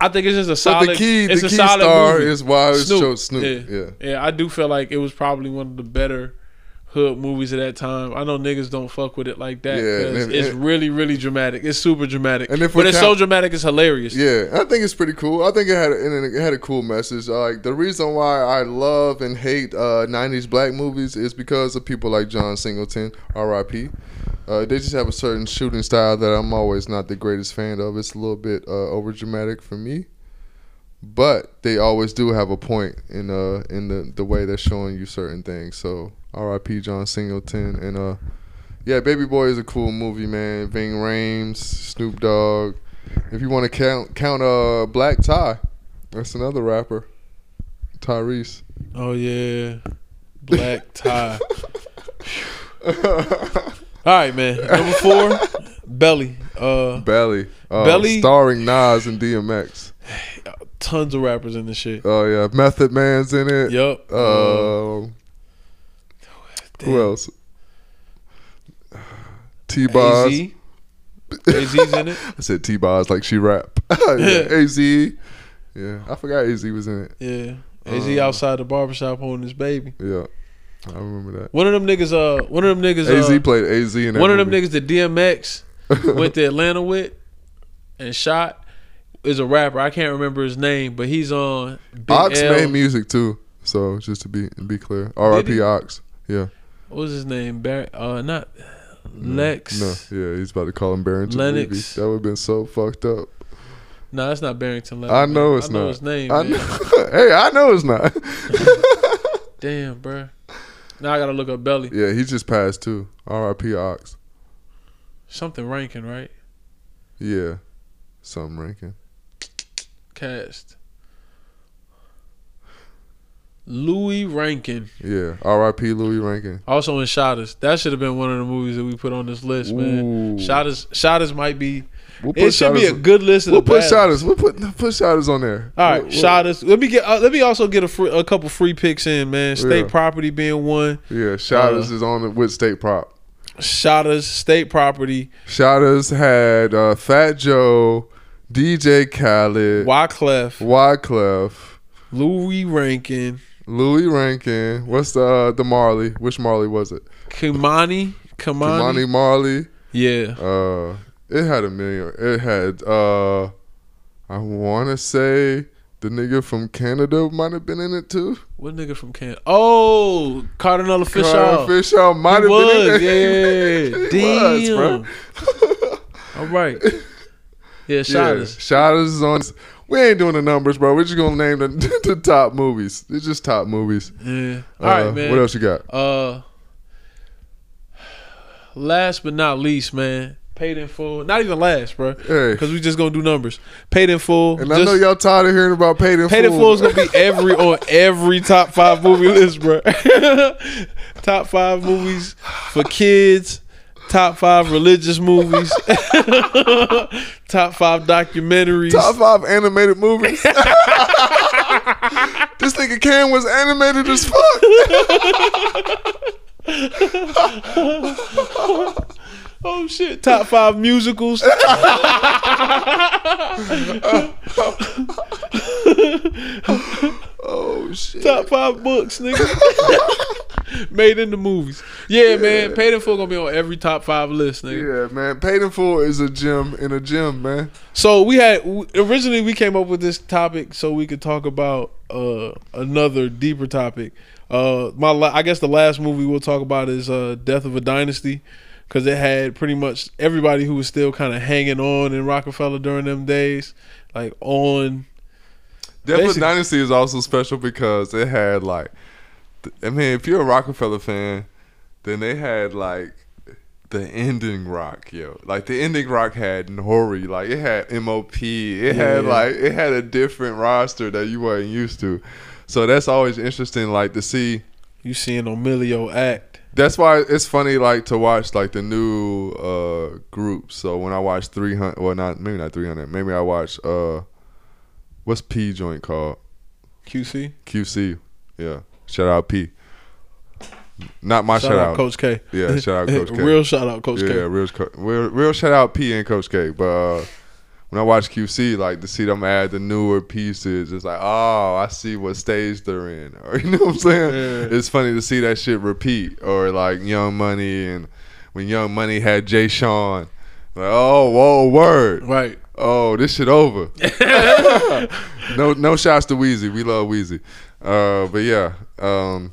I think it's just a But solid. the key, it's the a key solid star movie. is why it's Snoop. Snoop. Yeah. yeah, I do feel like it was probably one of the better hood movies at that time. I know niggas don't fuck with it like that. Yeah, and- it's and- really really dramatic. It's super dramatic, And if but it's so dramatic, it's hilarious. Yeah, I think it's pretty cool. I think it had a, it had a cool message. Like the reason why I love and hate uh, '90s black movies is because of people like John Singleton, R.I.P. Uh, they just have a certain shooting style that I'm always not the greatest fan of. It's a little bit uh, over dramatic for me, but they always do have a point in uh in the the way they're showing you certain things. So R.I.P. John Singleton and uh yeah, Baby Boy is a cool movie, man. Ving Rhames, Snoop Dogg. If you want to count count uh Black-Ty, that's another rapper. Tyrese. Oh yeah, black tie. All right, man. Number four, Belly. Uh, Belly. Uh, Belly- starring Nas and DMX. tons of rappers in this shit. Oh yeah, Method Man's in it. Yep. Uh, Um, who else? T Boz. AZ. AZ's in it. I said T Boz like she rap. yeah, Az. Yeah, I forgot Az was in it. Yeah. AZ Uh, outside the barbershop holding his baby. Yeah, I remember that. One of them niggas. Uh, one of them niggas. Az Uh, played Az in one of them niggas that DMX went to Atlanta with and shot is a rapper. I can't remember his name, but he's on Big Ox L. made music too. So just to be be clear, R.I.P. Ox. Yeah. What was his name? Bar- uh, not Lex. No, yeah, he's about to call him Barrington Lennox. Levy. That would have been so fucked up. No, that's not Barrington Levy. I know it's I know not. his name. I know. hey, I know it's not. Damn, bro. Now I gotta look up Belly. yeah, he just passed too. R.I.P. Ox. Something ranking, right? Yeah, something ranking. Cast. Louie Rankin. Yeah, R.I.P. Louie Rankin. Also in Shottas. That should have been one of the movies that we put on this list, man. Ooh. Shottas Shottas might be We'll it should be a good list of We'll put Shottas. We'll put put Shottas on there. All right, We'll- Shottas. Let me get. Uh, let me also get a free, a couple free picks in, man. State Yeah. property being one. Yeah, Shottas Uh, is on it with state prop. Shottas, state property. Shottas had uh, Fat Joe, DJ Khaled, Wyclef, Wyclef, Louie Rankin, Louie Rankin. What's the uh, the Marley? Which Marley was it? Kimani, Kimani. Ky-Mani Marley. Yeah. Uh, it had a million. It had uh, I want to say the nigga from Canada might have been in it too. What nigga from Canada? Oh, Kardinal Offishall. Carl Fisher might have been in it. yeah. He was, Damn. All right. Yeah, Shottas. Yeah, Shottas is on. We ain't doing the numbers, bro. We're just gonna name the, the top movies. It's just top movies. Yeah. All Uh, right, man. What else you got? Uh, last but not least, man. Paid in full. Not even last, bro. Hey. Because we just gonna do numbers. Paid in full. And I know y'all tired of hearing about paid in full. Paid in full. full is gonna be every on every top five movie list, bro. top five movies for kids. Top five religious movies. top five documentaries. Top five animated movies. this nigga Cam was animated as fuck. Oh shit! Top five musicals. Oh shit. Top five books, nigga. Made into movies. Yeah, man. Paid in full gonna be on every top five list, nigga. Yeah, man. Paid in full is a gym in a gym, man. So we had originally we came up with this topic so we could talk about uh, another deeper topic. Uh, my I guess the last movie we'll talk about is uh, Death of a Dynasty because it had pretty much everybody who was still kind of hanging on in Roc-A-Fella during them days, like on. Basically- Dynasty is also special because it had like, I mean, if you're a Roc-A-Fella fan, then they had like the ending rock, yo. Like the ending rock had Nori, like it had MOP, it had Yeah. like it had a different roster that you weren't used to. So that's always interesting, like to see. You seeing Emilio act? That's why it's funny, like to watch like the new uh groups. So when I watch three hundred, well, not maybe not three hundred, maybe I watch uh, what's P joint called? QC. QC. Yeah. Shout out P. Not my Shout, shout, out, out. Coach K. Yeah, shout out Coach K. Real shout out Coach yeah, K. real, real, real shout out P and Coach K. But uh, when I watch QC, like to see them add the newer pieces, it's like, oh, I see what stage they're in. Or you know what I'm saying? Yeah. It's funny to see that shit repeat. Or like Young Money and when Young Money had Jay Sean. Like, oh, whoa, word. Right. Oh, this shit over. no, no shots to Weezy. We love Weezy. Uh, but yeah. Um,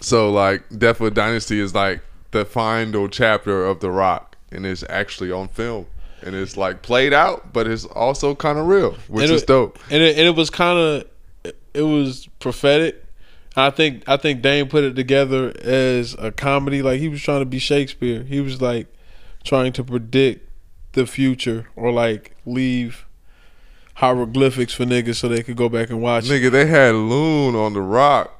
so like, Death of Dynasty is like the final chapter of The Roc, and it's actually on film, and it's like played out, but it's also kind of real, which And is it- dope. and it, and it was kind of it was prophetic. I think I think Dame put it together as a comedy. Like he was trying to be Shakespeare. He was like trying to predict the future or like leave hieroglyphics for niggas so they could go back and watch. Nigga, they had Loon on The Roc.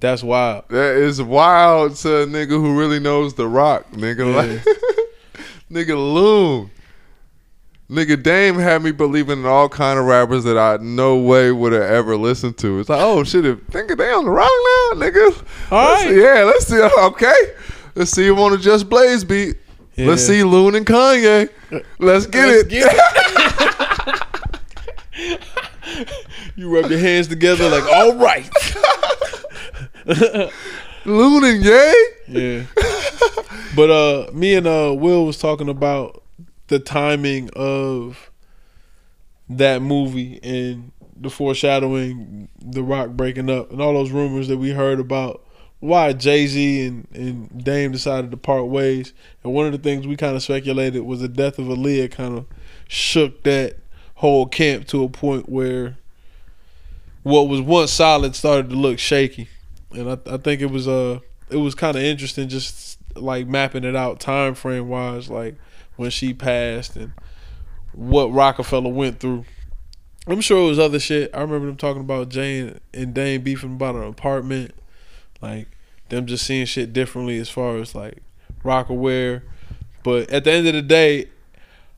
That's wild. That is wild to a nigga who really knows The Roc, nigga. Like, nigga Loon. Nigga Dame had me believing in all kind of rappers that I no way would have ever listened to. It's like, oh shit, if nigga they on the Roc now, nigga. All Let's right. see- yeah, let's see. Okay, let's see him on the Just Blaze beat. Let's see Loon and Kanye. Let's get Let's it. get You rub your hands together like, all right. Loon and Ye. Yeah. but uh me and uh Will was talking about the timing of that movie and the foreshadowing the Roc breaking up and all those rumors that we heard about why Jay-Z and, and Dame decided to part ways. And one of the things we kind of speculated was the death of Aaliyah kind of shook that whole camp to a point where what was once solid started to look shaky and I, I think it was uh it was kind of interesting just like mapping it out time frame wise like when she passed and what Roc-A-Fella went through I'm sure it was other shit. I remember them talking about Jane and Dane beefing about an apartment, like them just seeing shit differently as far as like Rocawear. But at the end of the day,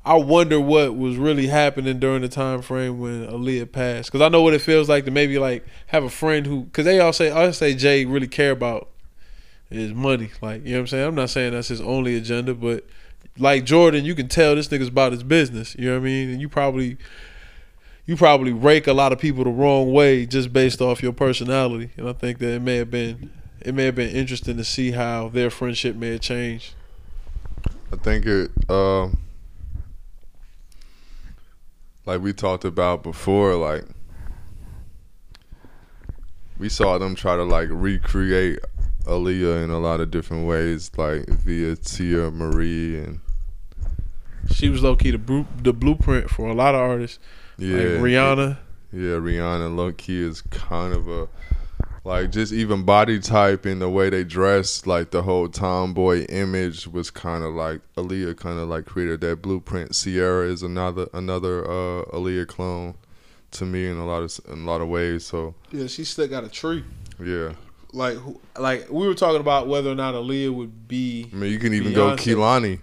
I wonder what was really happening during the time frame when Aaliyah passed. Because I know what it feels like to maybe like have a friend who, because they all say, I say Jay really care about his money. Like you know what I'm saying. I'm not saying that's his only agenda, but like Jordan, you can tell this nigga's about his business. You know what I mean? And you probably you probably rake a lot of people the wrong way just based off your personality. And I think that it may have been it may have been interesting to see how their friendship may have changed. I think it, uh, like we talked about before, like we saw them try to like recreate Aaliyah in a lot of different ways, like via Teairra Mari and she was low key the bru- the blueprint for a lot of artists. Yeah, like Rihanna. Yeah, Rihanna low key is kind of a like just even body type and the way they dress, like the whole tomboy image was kind of like Aaliyah kind of like created that blueprint. Ciara is another another uh Aaliyah clone to me in a lot of in a lot of ways. So Yeah, she still got a tree. yeah, Like like we were talking about whether or not Aaliyah would be I mean you can even go Beyonce. Kehlani.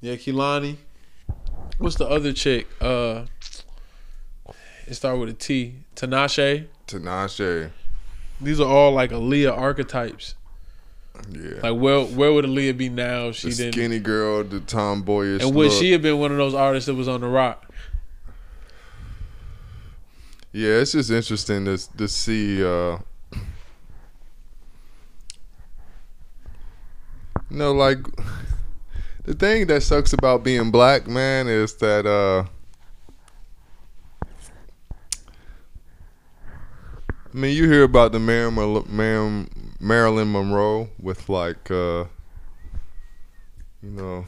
yeah Kehlani. What's the other chick? Uh, it started with a T. Tinashe. Tinashe. These are all like Aaliyah archetypes. Yeah. Like where where would Aaliyah be now if she the didn't? skinny girl, the tomboyish. and would look. she have been one of those artists that was on the Roc? Yeah, it's just interesting to to see. Uh, you know, like the thing that sucks about being black, man, is that uh, I mean, you hear about the Marilyn, Marilyn, Marilyn Monroe with like, uh, you know,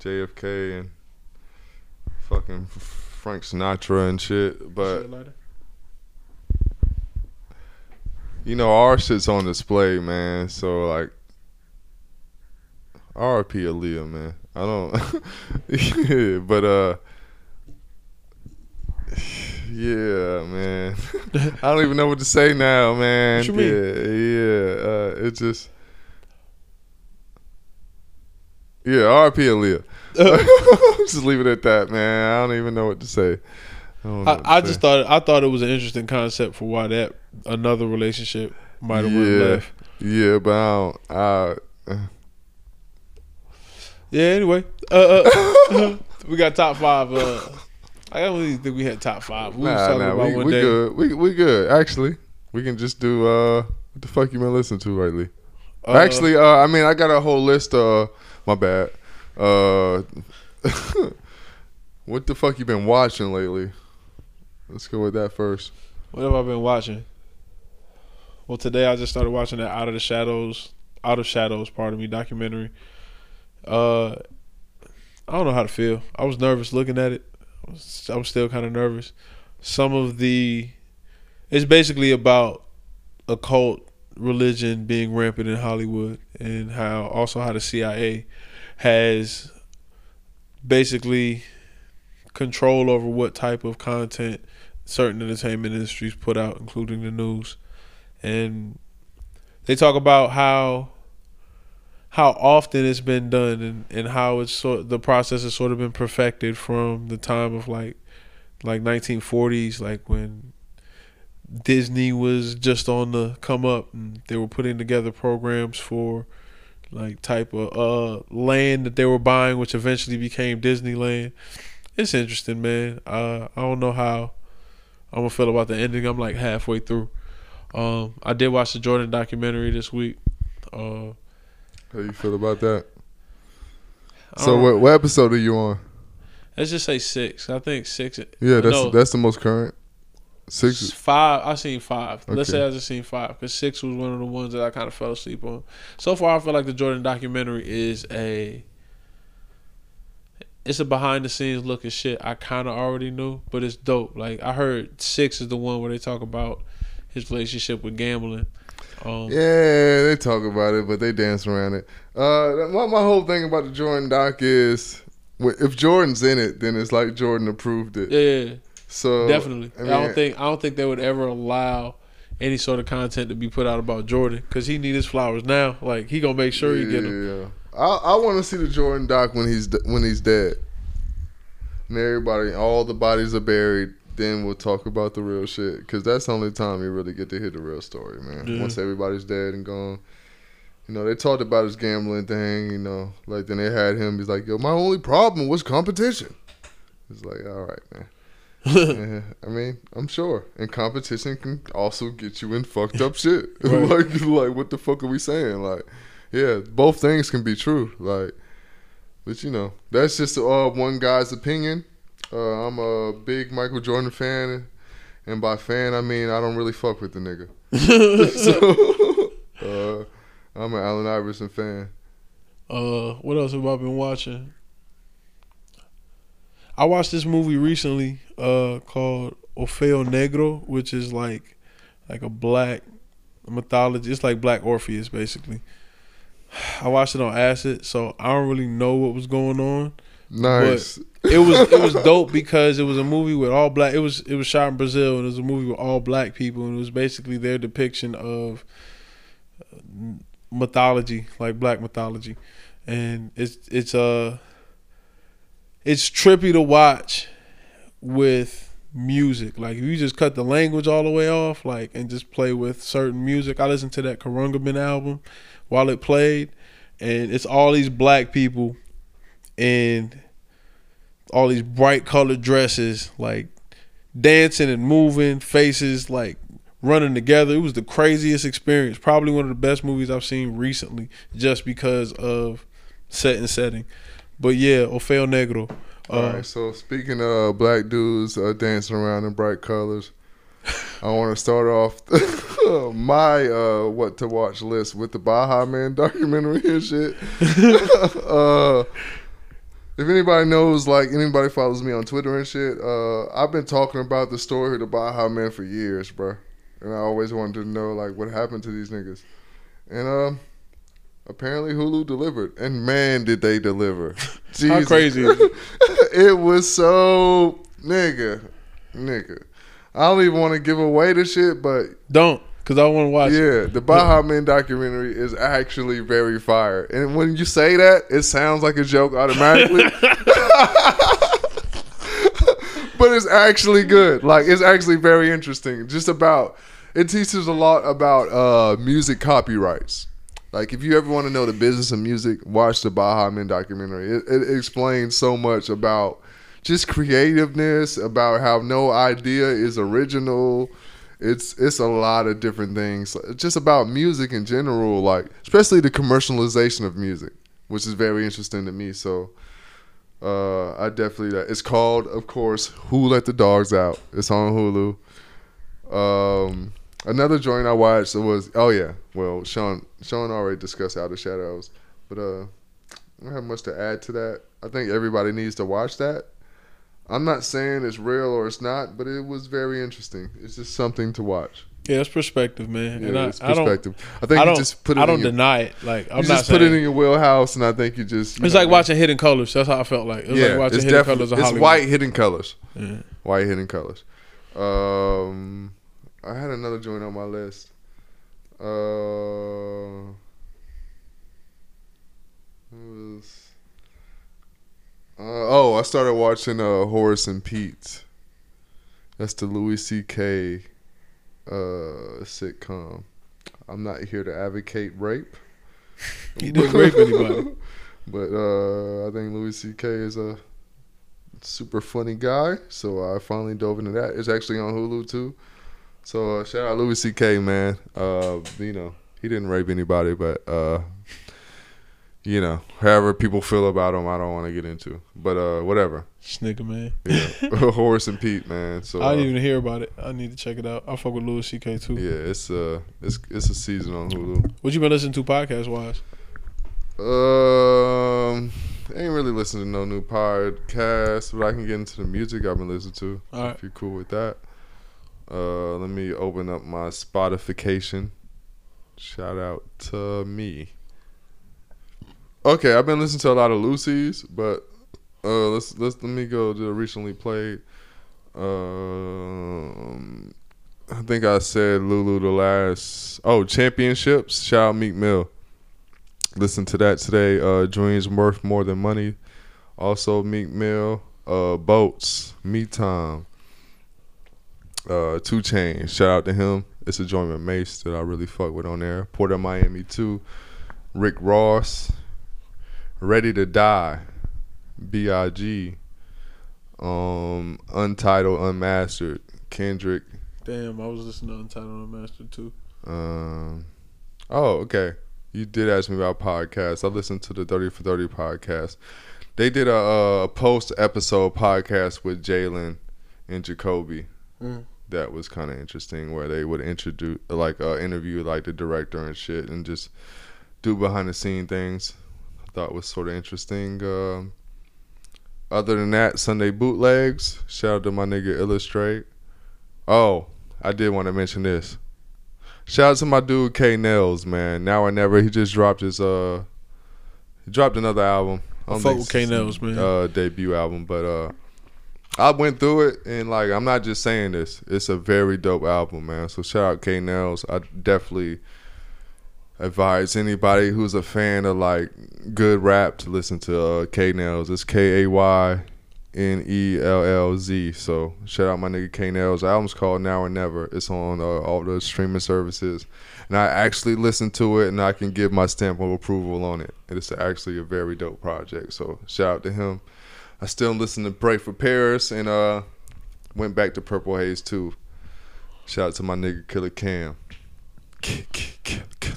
JFK and fucking Frank Sinatra and shit, but Shit like that. you know our shit's on display, man. So like, R.I.P. Aaliyah, man. I don't, yeah, but uh, yeah, man. I don't even know what to say now, man. What you mean? Yeah, yeah. Uh, it just, yeah, R.I.P. Aaliyah. just leave it at that, man. I don't even know what to say. I, I, I just thought I thought it was an interesting concept for why that another relationship might have went Yeah. left. Yeah, but I don't. I, Yeah. Anyway, uh, uh, we got top five. I don't really think we had top five. We nah, nah, we, we good. We we good. Actually, we can just do. uh What the fuck you been listening to lately? Uh, Actually, uh I mean, I got a whole list. Uh, my bad. Uh, what the fuck you been watching lately? Let's go with that first. what have I been watching? Well, today I just started watching that Out of the Shadows, Out of Shadows, pardon me, documentary. Uh, I don't know how to feel. I was nervous looking at it. I'm still kind of nervous. Some of the, it's basically about occult religion being rampant in Hollywood and how also how the CIA has basically control over what type of content certain entertainment industries put out, including the news. And they talk about how how often it's been done and, and how it's sort the process has sort of been perfected from the time of like like 1940s like when Disney was just on the come up and they were putting together programs for like type of uh land that they were buying which eventually became Disneyland. It's interesting, man. Uh I don't know how I'm gonna feel about the ending. I'm like halfway through. Um I did watch the Jordan documentary this week. Uh How you feel about that? So what what episode are you on? Let's just say six. I think six. Yeah, that's no, that's the most current. Six. five. I seen five. Let's say I just seen five because six was one of the ones that I kind of fell asleep on. So far, I feel like the Jordan documentary is a. It's a behind the scenes look at shit I kind of already knew, but it's dope. Like I heard six is the one where they talk about his relationship with gambling. Um, Yeah, they talk about it, but they dance around it. Uh, my my whole thing about the Jordan doc is, if Jordan's in it, then it's like Jordan approved it. yeah, So Definitely. I, mean, don't think I don't think they would ever allow any sort of content to be put out about Jordan because he need his flowers now. Like he gonna make sure he get them. Yeah, I I want to see the Jordan doc when he's when he's dead. And everybody, all the bodies are buried. Then we'll talk about the real shit because that's the only time you really get to hear the real story, man. Yeah. Once everybody's dead and gone. You know, they talked about his gambling thing, you know, like then they had him. He's like, yo, my only problem was competition. It's like, all right, man. Yeah, I mean, I'm sure. And competition can also get you in fucked up shit. Right. like, like, what the fuck are we saying? Like, yeah, both things can be true. Like, but you know, that's just uh, one guy's opinion. Uh, I'm a big Michael Jordan fan, and by fan I mean I don't really fuck with the nigga. so, uh, I'm an Allen Iverson fan. Uh, what else have I been watching? I watched this movie recently, uh, called Orfeo Negro, which is like, like a black mythology. It's like Black Orpheus, basically. I watched it on acid, so I don't really know what was going on. Nice. It was it was dope because it was a movie with all black. It was it was shot in Brazil, and it was a movie with all black people, and it was basically their depiction of mythology, like black mythology, and it's it's uh it's trippy to watch with music. Like if you just cut the language all the way off, like and just play with certain music. I listened to that Khruangbin album while it played, and it's all these black people and all these bright colored dresses, like dancing and moving, faces like running together. It was the craziest experience. Probably one of the best movies I've seen recently, just because of set and setting. But yeah, Orfeu Negro. Uh, All right. So speaking of black dudes uh, dancing around in bright colors, I want to start off my uh, what to watch list with the Baha Men documentary and shit. if anybody knows, like anybody follows me on Twitter and shit, uh, I've been talking about the story of the Baha Men for years, bro. And I always wanted to know like what happened to these niggas. And um, apparently Hulu delivered, and man, did they deliver! How crazy it was so nigga, nigga. I don't even want to give away the shit, but Don't, cause I want to watch. it. yeah, the Baha Men documentary is actually very fire. And when you say that, it sounds like a joke automatically. but it's actually good. Like it's actually very interesting. Just about it teaches a lot about uh music copyrights. Like if you ever want to know the business of music, watch the Baha Men documentary. It, it explains so much about just creativeness, about how no idea is original. It's it's a lot of different things. Just about music in general, like especially the commercialization of music, which is very interesting to me. So uh, I definitely it's called, of course, Who Let the Dogs Out. It's on Hulu. Um, another joint I watched was oh yeah, well Sean Sean already discussed Out of Shadows, but uh, I don't have much to add to that. I think everybody needs to watch that. I'm not saying it's real or it's not, but it was very interesting. It's just something to watch. Yeah, it's perspective, man. Yeah, and I, it's I don't, perspective. I, think I don't, just put it. I don't your, deny it. Like I'm you not just put it in your wheelhouse, and I think you just. you it's know, like watching Hidden Colors. That's how I felt like. It was yeah, like watching it's Hidden Colors of it's Hollywood. white hidden colors. Yeah. White hidden colors. Um, I had another joint on my list. Uh, what was, uh, oh, I started watching uh, Horace and Pete. That's the Louis C.K. Uh, sitcom. I'm not here to advocate rape. He didn't rape anybody. But uh, I think Louis C.K. is a super funny guy, so I finally dove into that. It's actually on Hulu too. So uh, shout out Louis C.K. Man. Uh, you know he didn't rape anybody, but uh, you know however people feel about him, I don't want to get into. But uh, whatever. Snicker, man. Yeah, Horace and Pete, man. So I uh, didn't even hear about it. I need to check it out. I fuck with Louis C.K. too. yeah, it's uh, it's it's a season on Hulu. What you been listening to podcast wise? Um, ain't really listening to no new podcast, but I can get into the music I've been listening to. All right. If you're cool with that. Uh, let me open up my Spotification. Shout out to me. Okay, I've been listening to a lot of Lucy's, but uh, let's let's let me go to the recently played. Um, I think I said Lulu the last. Oh, championships. Shout out Meek Mill. Listen to that today. Uh, Dreams worth more than money. Also Meek Mill. Uh, boats. Me time. Uh, 2 Chainz. Shout out to him. It's a joint with Mase that I really fuck with on there. Port of Miami too. Rick Ross. Ready to Die. B.I.G. Um, Untitled, Unmastered. Kendrick. Damn, I was listening to Untitled Unmastered too. Um, oh, okay. You did ask me about podcasts. I listened to the Thirty for Thirty podcast. They did a, a post episode podcast with Jalen and Jacoby. Mm. That was kind of interesting, where they would introduce, like, uh, interview like the director and shit, and just do behind the scene things. Thought was sort of interesting. Um, other than that, Sunday bootlegs. Shout out to my nigga Illustrate. Oh, I did want to mention this. Shout out to my dude Kaynellz, man. Now or never. He just dropped his uh, he dropped another album. I fuck with Kaynellz, man. Uh, debut album, but uh, I went through it and like I'm not just saying this. It's a very dope album, man. So shout out Kaynellz. I definitely advise anybody who's a fan of like good rap to listen to uh, Kaynellz. It's K A Y N E L L Z. So shout out my nigga Kaynellz. Album's called Now or Never. It's on uh, all the streaming services, and I actually listened to it and I can give my stamp of approval on it. It's actually a very dope project. So shout out to him. I still listen to Pray for Paris and uh went back to Purple Haze too. Shout out to my nigga Killer Cam. Kill, kill, kill.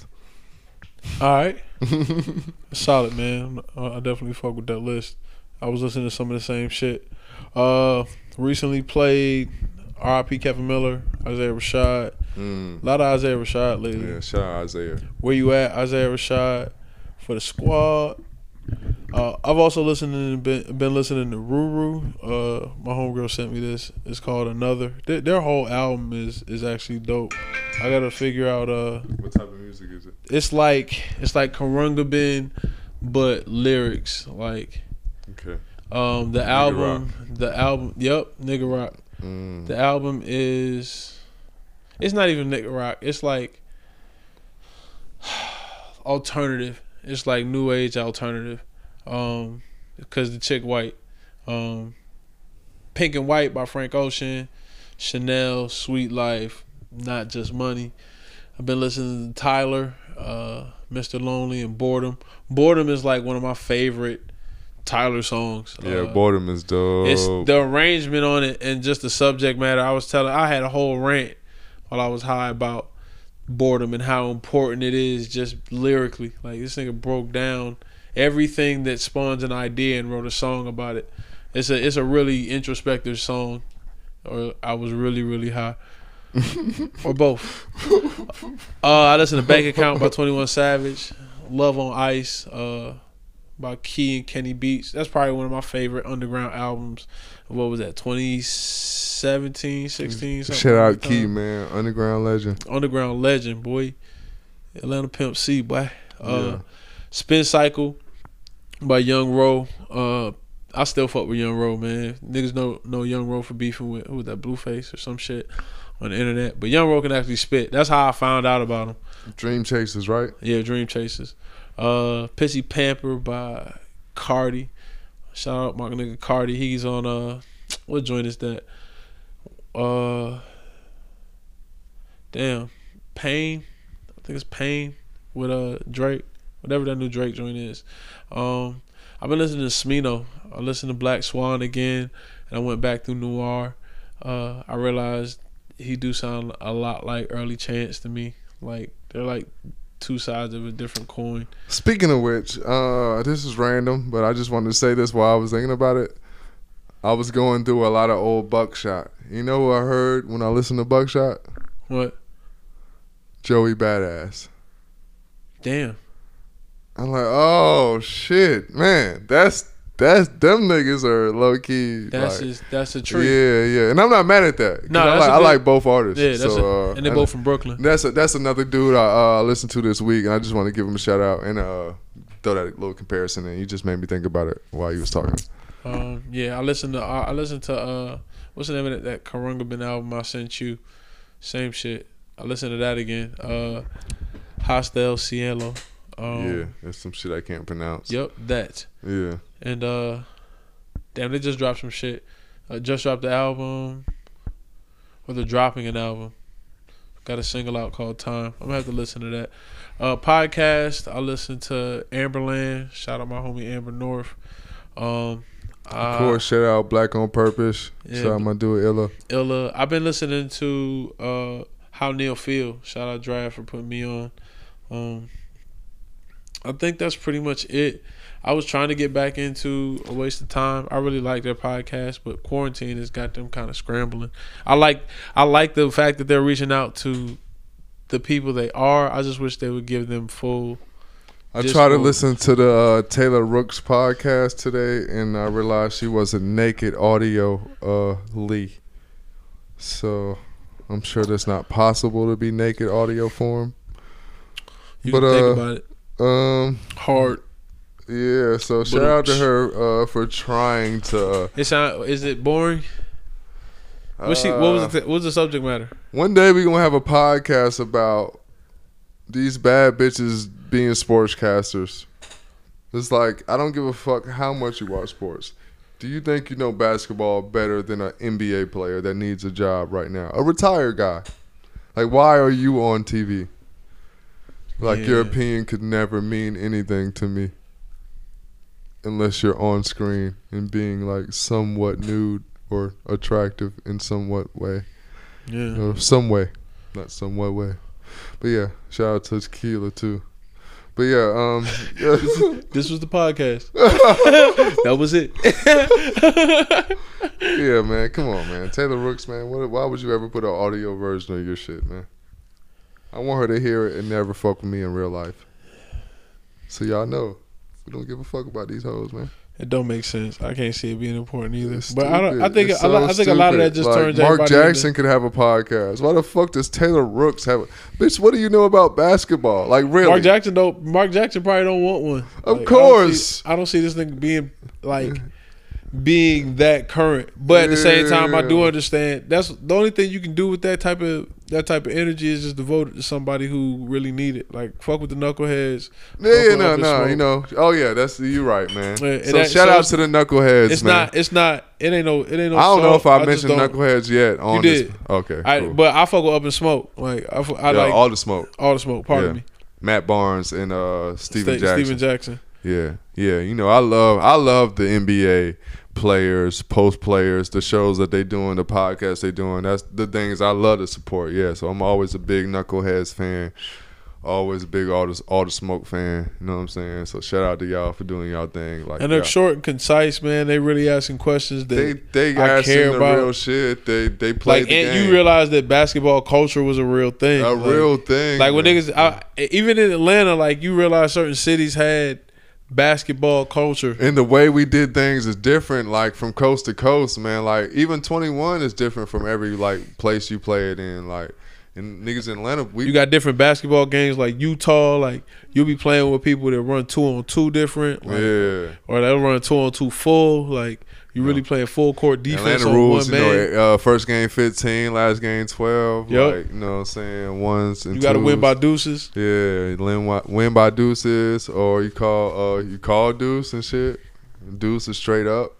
All right, solid man. Uh, I definitely fuck with that list. I was listening to some of the same shit. Uh, recently played R.I.P. Kevin Miller, Isaiah Rashad. Mm. A lot of Isaiah Rashad lately. Yeah, shout out Isaiah. Where you at, Isaiah Rashad? For the squad. Uh, I've also listened and been, been listening to Ruru. Uh, my homegirl sent me this. It's called Another. Their, their whole album is is actually dope. I gotta figure out. Uh, What type of music is it? it's like it's like Khruangbin, but lyrics. Like Okay. um, the album, the album. Yep, nigga rock. Mm. The album is. It's not even nigga rock. It's like alternative. It's like new age alternative. Um, because the chick white. Um, Pink and White by Frank Ocean, Chanel, Sweet Life, Not Just Money. I've been listening to Tyler, uh, Mr. Lonely, and Boredom. Boredom is like one of my favorite Tyler songs. Yeah, Uh, boredom is dope. it's the arrangement on it and just the subject matter. I was telling, I had a whole rant while I was high about boredom and how important it is just lyrically. Like this nigga broke down everything that spawns an idea and wrote a song about it. It's a it's a really introspective song. Or I was really really high. or both. Uh, I listened to Bank Account by Twenty One Savage, Love on Ice, uh, by Key and Kenny Beats. That's probably one of my favorite underground albums. What was that? 2017, 16, something Shout out that. Key, man. Underground legend. Underground legend, boy. Atlanta Pimp C, boy. Uh, Yeah. Spin Cycle by Young Ro. Uh, I still fuck with Young Ro, man. Niggas know know Young Ro for beefing with who was that Blueface or some shit on the internet. But Young Ro can actually spit. That's how I found out about him. Dream Chasers, right? Yeah, Dream Chasers. Uh, Pissy Pamper by Carti. Shout out my nigga Carti. He's on uh, what joint is that? Uh, damn, Pain. I think it's Pain with uh Drake. Whatever that new Drake joint is. Um, I've been listening to Smino. I listened to Black Swan again, and I went back through Noir. Uh, I realized he do sound a lot like Early Chance to me. Like they're like two sides of a different coin. Speaking of which, uh, this is random, but I just wanted to say this while I was thinking about it. I was going through a lot of old Buckshot. You know who I heard when I listened to Buckshot? What? Joey Badass. Damn. I'm like, oh shit, man, that's that's them niggas are low key. That's like, just that's a treat. yeah, yeah, and I'm not mad at that. No, I, like, I like both artists. Yeah, that's so, a, uh, and they're both from Brooklyn. That's a, that's another dude I uh, listened to this week, and I just want to give him a shout out and uh, throw that little comparison in. You just made me think about it while you was talking. Um, yeah, I listened to I I listened to uh, what's the name of that, that Karunga album I sent you? Same shit. I listened to that again. Uh, Hasta El Cielo. Um, yeah, that's some shit I can't pronounce. Yep, that. Yeah. And uh, damn, they just dropped some shit. Uh, just dropped the album, or they're dropping an album. Got a single out called Time. I'm gonna have to listen to that. Uh, podcast. I listen to Amberland. Shout out my homie Amber North. Um, of course, shout out Black on Purpose. Yeah, shout out my dude Illa. Illa. I've been listening to uh, How Neil Feel. Shout out Draft for putting me on. Um, I think that's pretty much it. I was trying to get back into a waste of time. I really like their podcast, but quarantine has got them kind of scrambling. I like I like the fact that they're reaching out to the people they are. I just wish they would give them full. I tried to listen to the uh, Taylor Rooks podcast today, and I realized she was a naked audio uh, Lee. So I'm sure that's not possible to be naked audio form. You but can think uh, about it. um, Hard. Yeah. So shout out to her uh, for trying to. Uh, It sound, is it boring? What she? What was uh, the, what was the subject matter? One day we're gonna have a podcast about these bad bitches being sportscasters. It's like I don't give a fuck how much you watch sports. Do you think you know basketball better than an NBA player that needs a job right now? A retired guy. Like why are you on TV? Like your opinion could never mean anything to me unless you're on screen and being like somewhat nude or attractive in somewhat way Yeah. or some way, not somewhat way. But yeah, shout out to Tequila too. But yeah, um, This was the podcast. that was it. yeah, man, come on, man, Taylor Rooks, man. What, why would you ever put an audio version of your shit, man? I want her to hear it and never fuck with me in real life. So y'all know, we don't give a fuck about these hoes, man. It don't make sense. I can't see it being important either. It's but I don't. I think It's a lot, so I think a lot of that just Like, turns Mark Jackson into- could have a podcast. Why the fuck does Taylor Rooks have? A, bitch, what do you know about basketball? Like really? Mark Jackson don't. Mark Jackson probably don't want one. Of Like, I don't course. see- I don't see this thing being like being that current. But at the same time, I do understand that's the only thing you can do with that type of that type of energy is just devoted to somebody who really need it. Like fuck with the knuckleheads. Yeah, yeah, no, no, you know. Oh yeah, that's you right, man. Yeah, so that- shout so out to the knuckleheads, It's man. not. It's not. It ain't no. It ain't no. I don't know if salt. I, mentioned knuckleheads yet on You this. did. Okay, I, cool. but I fuck with All the Smoke. Like I, I Yeah, like all the smoke. All the smoke. Pardon Yeah. me, Matt Barnes and uh, Stephen Sta- Jackson. Stephen Jackson. Yeah, yeah. You know, I love I love the NBA players, post players, the shows that they doing, the podcasts they doing. That's the things I love to support. Yeah, so I'm always a big Knuckleheads fan. Always a big all the all the smoke fan. You know what I'm saying? So shout out to y'all for doing y'all thing. Like And they're y'all- short and concise, man. They really asking questions that they they I care the about. real shit. They they play like the and game. you realize that basketball culture was a real thing. a Like- real thing. Like when man. niggas, I, even in Atlanta, like you realize certain cities had basketball culture. and the way we did things is different like from coast to coast man like even 21 is different from every like place you play it in like and niggas in atlanta we You got different basketball games like Utah. Like you'll be playing with people that run two on two different, like, yeah or they'll run two on two full. Like you really playing full court defense atlanta on rules one you man. know uh, first game 15 last game 12 Yup. like you know what i'm saying ones and you got to win by deuces. yeah win, by- win by deuces or you call uh you call deuce and shit deuce is straight up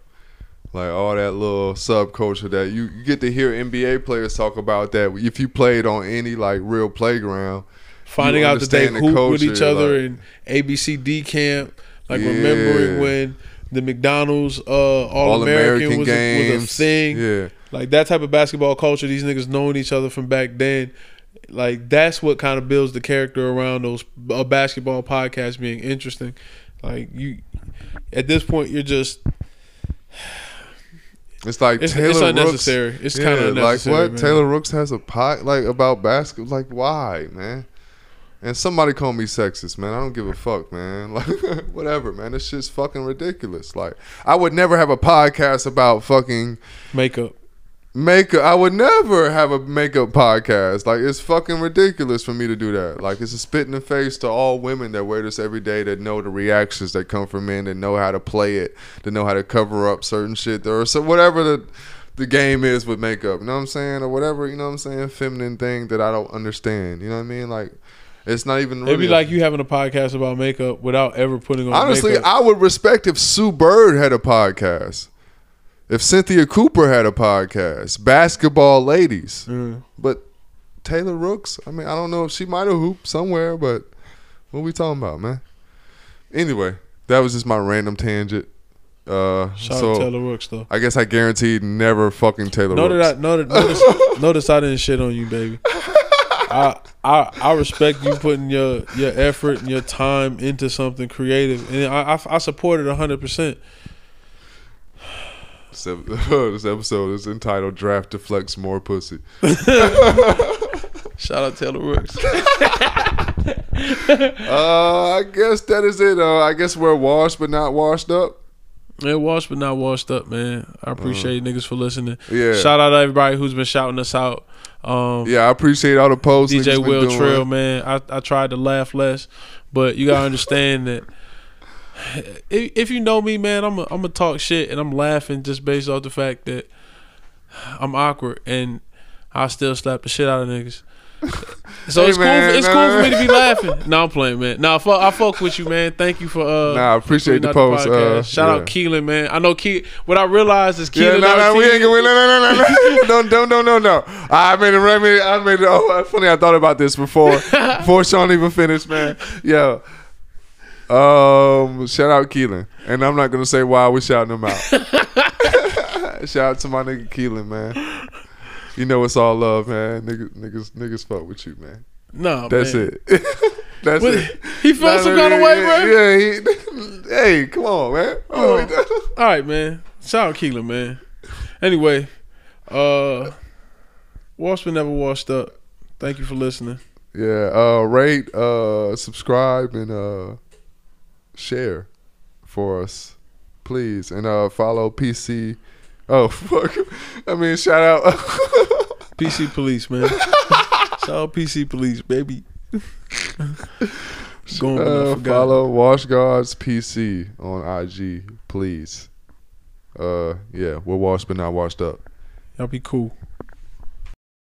like all that little subculture that you, you get to hear NBA players talk about that if you played on any like real playground. Finding You out that they the hoop with each other like- in ABCD camp. Like Yeah. remembering when the McDonald's uh, All American was, a- was a thing. Yeah, Like that type of basketball culture, these niggas knowing each other from back then. Like that's what kind of builds the character around those a basketball podcasts being interesting. Like you, at this point, you're just it's like it's, Taylor it's Rooks- unnecessary. It's kind of like what man. Taylor Rooks has a pot like about basketball. Like why, man? And somebody call me sexist, man. I don't give a fuck, man. Like whatever, man. This shit's fucking ridiculous. Like I would never have a podcast about fucking makeup. makeup. I would never have a makeup podcast. Like it's fucking ridiculous for me to do that. Like it's a spit in the face to all women that wear this every day that know the reactions that come from men that know how to play it, that know how to cover up certain shit or so whatever the the game is with makeup. You know what I'm saying, or whatever. You know what I'm saying, feminine thing that I don't understand. You know what I mean? Like, it's not even. Really It'd be a- like you having a podcast about makeup without ever putting on Honestly, makeup. I would respect if Sue Bird had a podcast. If Cynthia Cooper had a podcast, basketball ladies. Mm. But Taylor Rooks, I mean, I don't know if she might have hooped somewhere, but what we talking about, man? Anyway, that was just my random tangent. Uh, Shout so Taylor Rooks though. I guess I guaranteed never fucking Taylor Know Rooks. that I notice, notice I didn't shit on you, baby. I I I respect you putting your your effort and your time into something creative, and I I, I support it hundred percent. This episode is entitled "Draft to Flex More Pussy." Shout out Taylor Rooks. Uh, I guess that is it. Uh, I guess we're washed but not washed up. Man, washed but not washed up, man. I appreciate niggas for listening. Uh. Yeah. Shout out to everybody who's been shouting us out. Um, Yeah, I appreciate all the posts. DJ Will. Trill, man. I, I tried to laugh less, but you gotta understand that if, if you know me, man, I'm a, I'm gonna talk shit and I'm laughing just based off the fact that I'm awkward and I still slap the shit out of niggas. So Hey, it's man, cool. It's nah, cool for me to be laughing. No, I'm playing, man. No, I fuck, I fuck with you, man. Thank you for uh. Nah, I appreciate the post, podcast. uh, Shout yeah. out Keelan, man. I know Ke. What I realized is Yeah, Keelan. no, no, we ain't gonna. No, no, no, no, no, don't, don't, no, no, no. I made it. I made it. I made it. Oh, funny. I thought about this before, before Sean even finished, man. Yeah. Um, shout out Keelan, and I'm not gonna say why we shouting him out. shout out to my nigga Keelan, man. You know it's all love, man. Niggas, niggas, niggas fuck with you, man. No, That's man. it. That's What- it. he felt Nah, some kind of yeah, way, bro. Yeah. He, hey, come on, man. Oh. All right, man. Shout out Keelan, man. Anyway, uh, washed but never washed up. Thank you for listening. Yeah, uh rate, uh subscribe and uh share for us. Please. And uh follow PC. Oh fuck. I mean shout out PC Police, man. Shout out PC Police, baby. Going, uh, follow Wash Guards PC on IG, please. Uh yeah, we're washed but not washed up. Y'all be cool.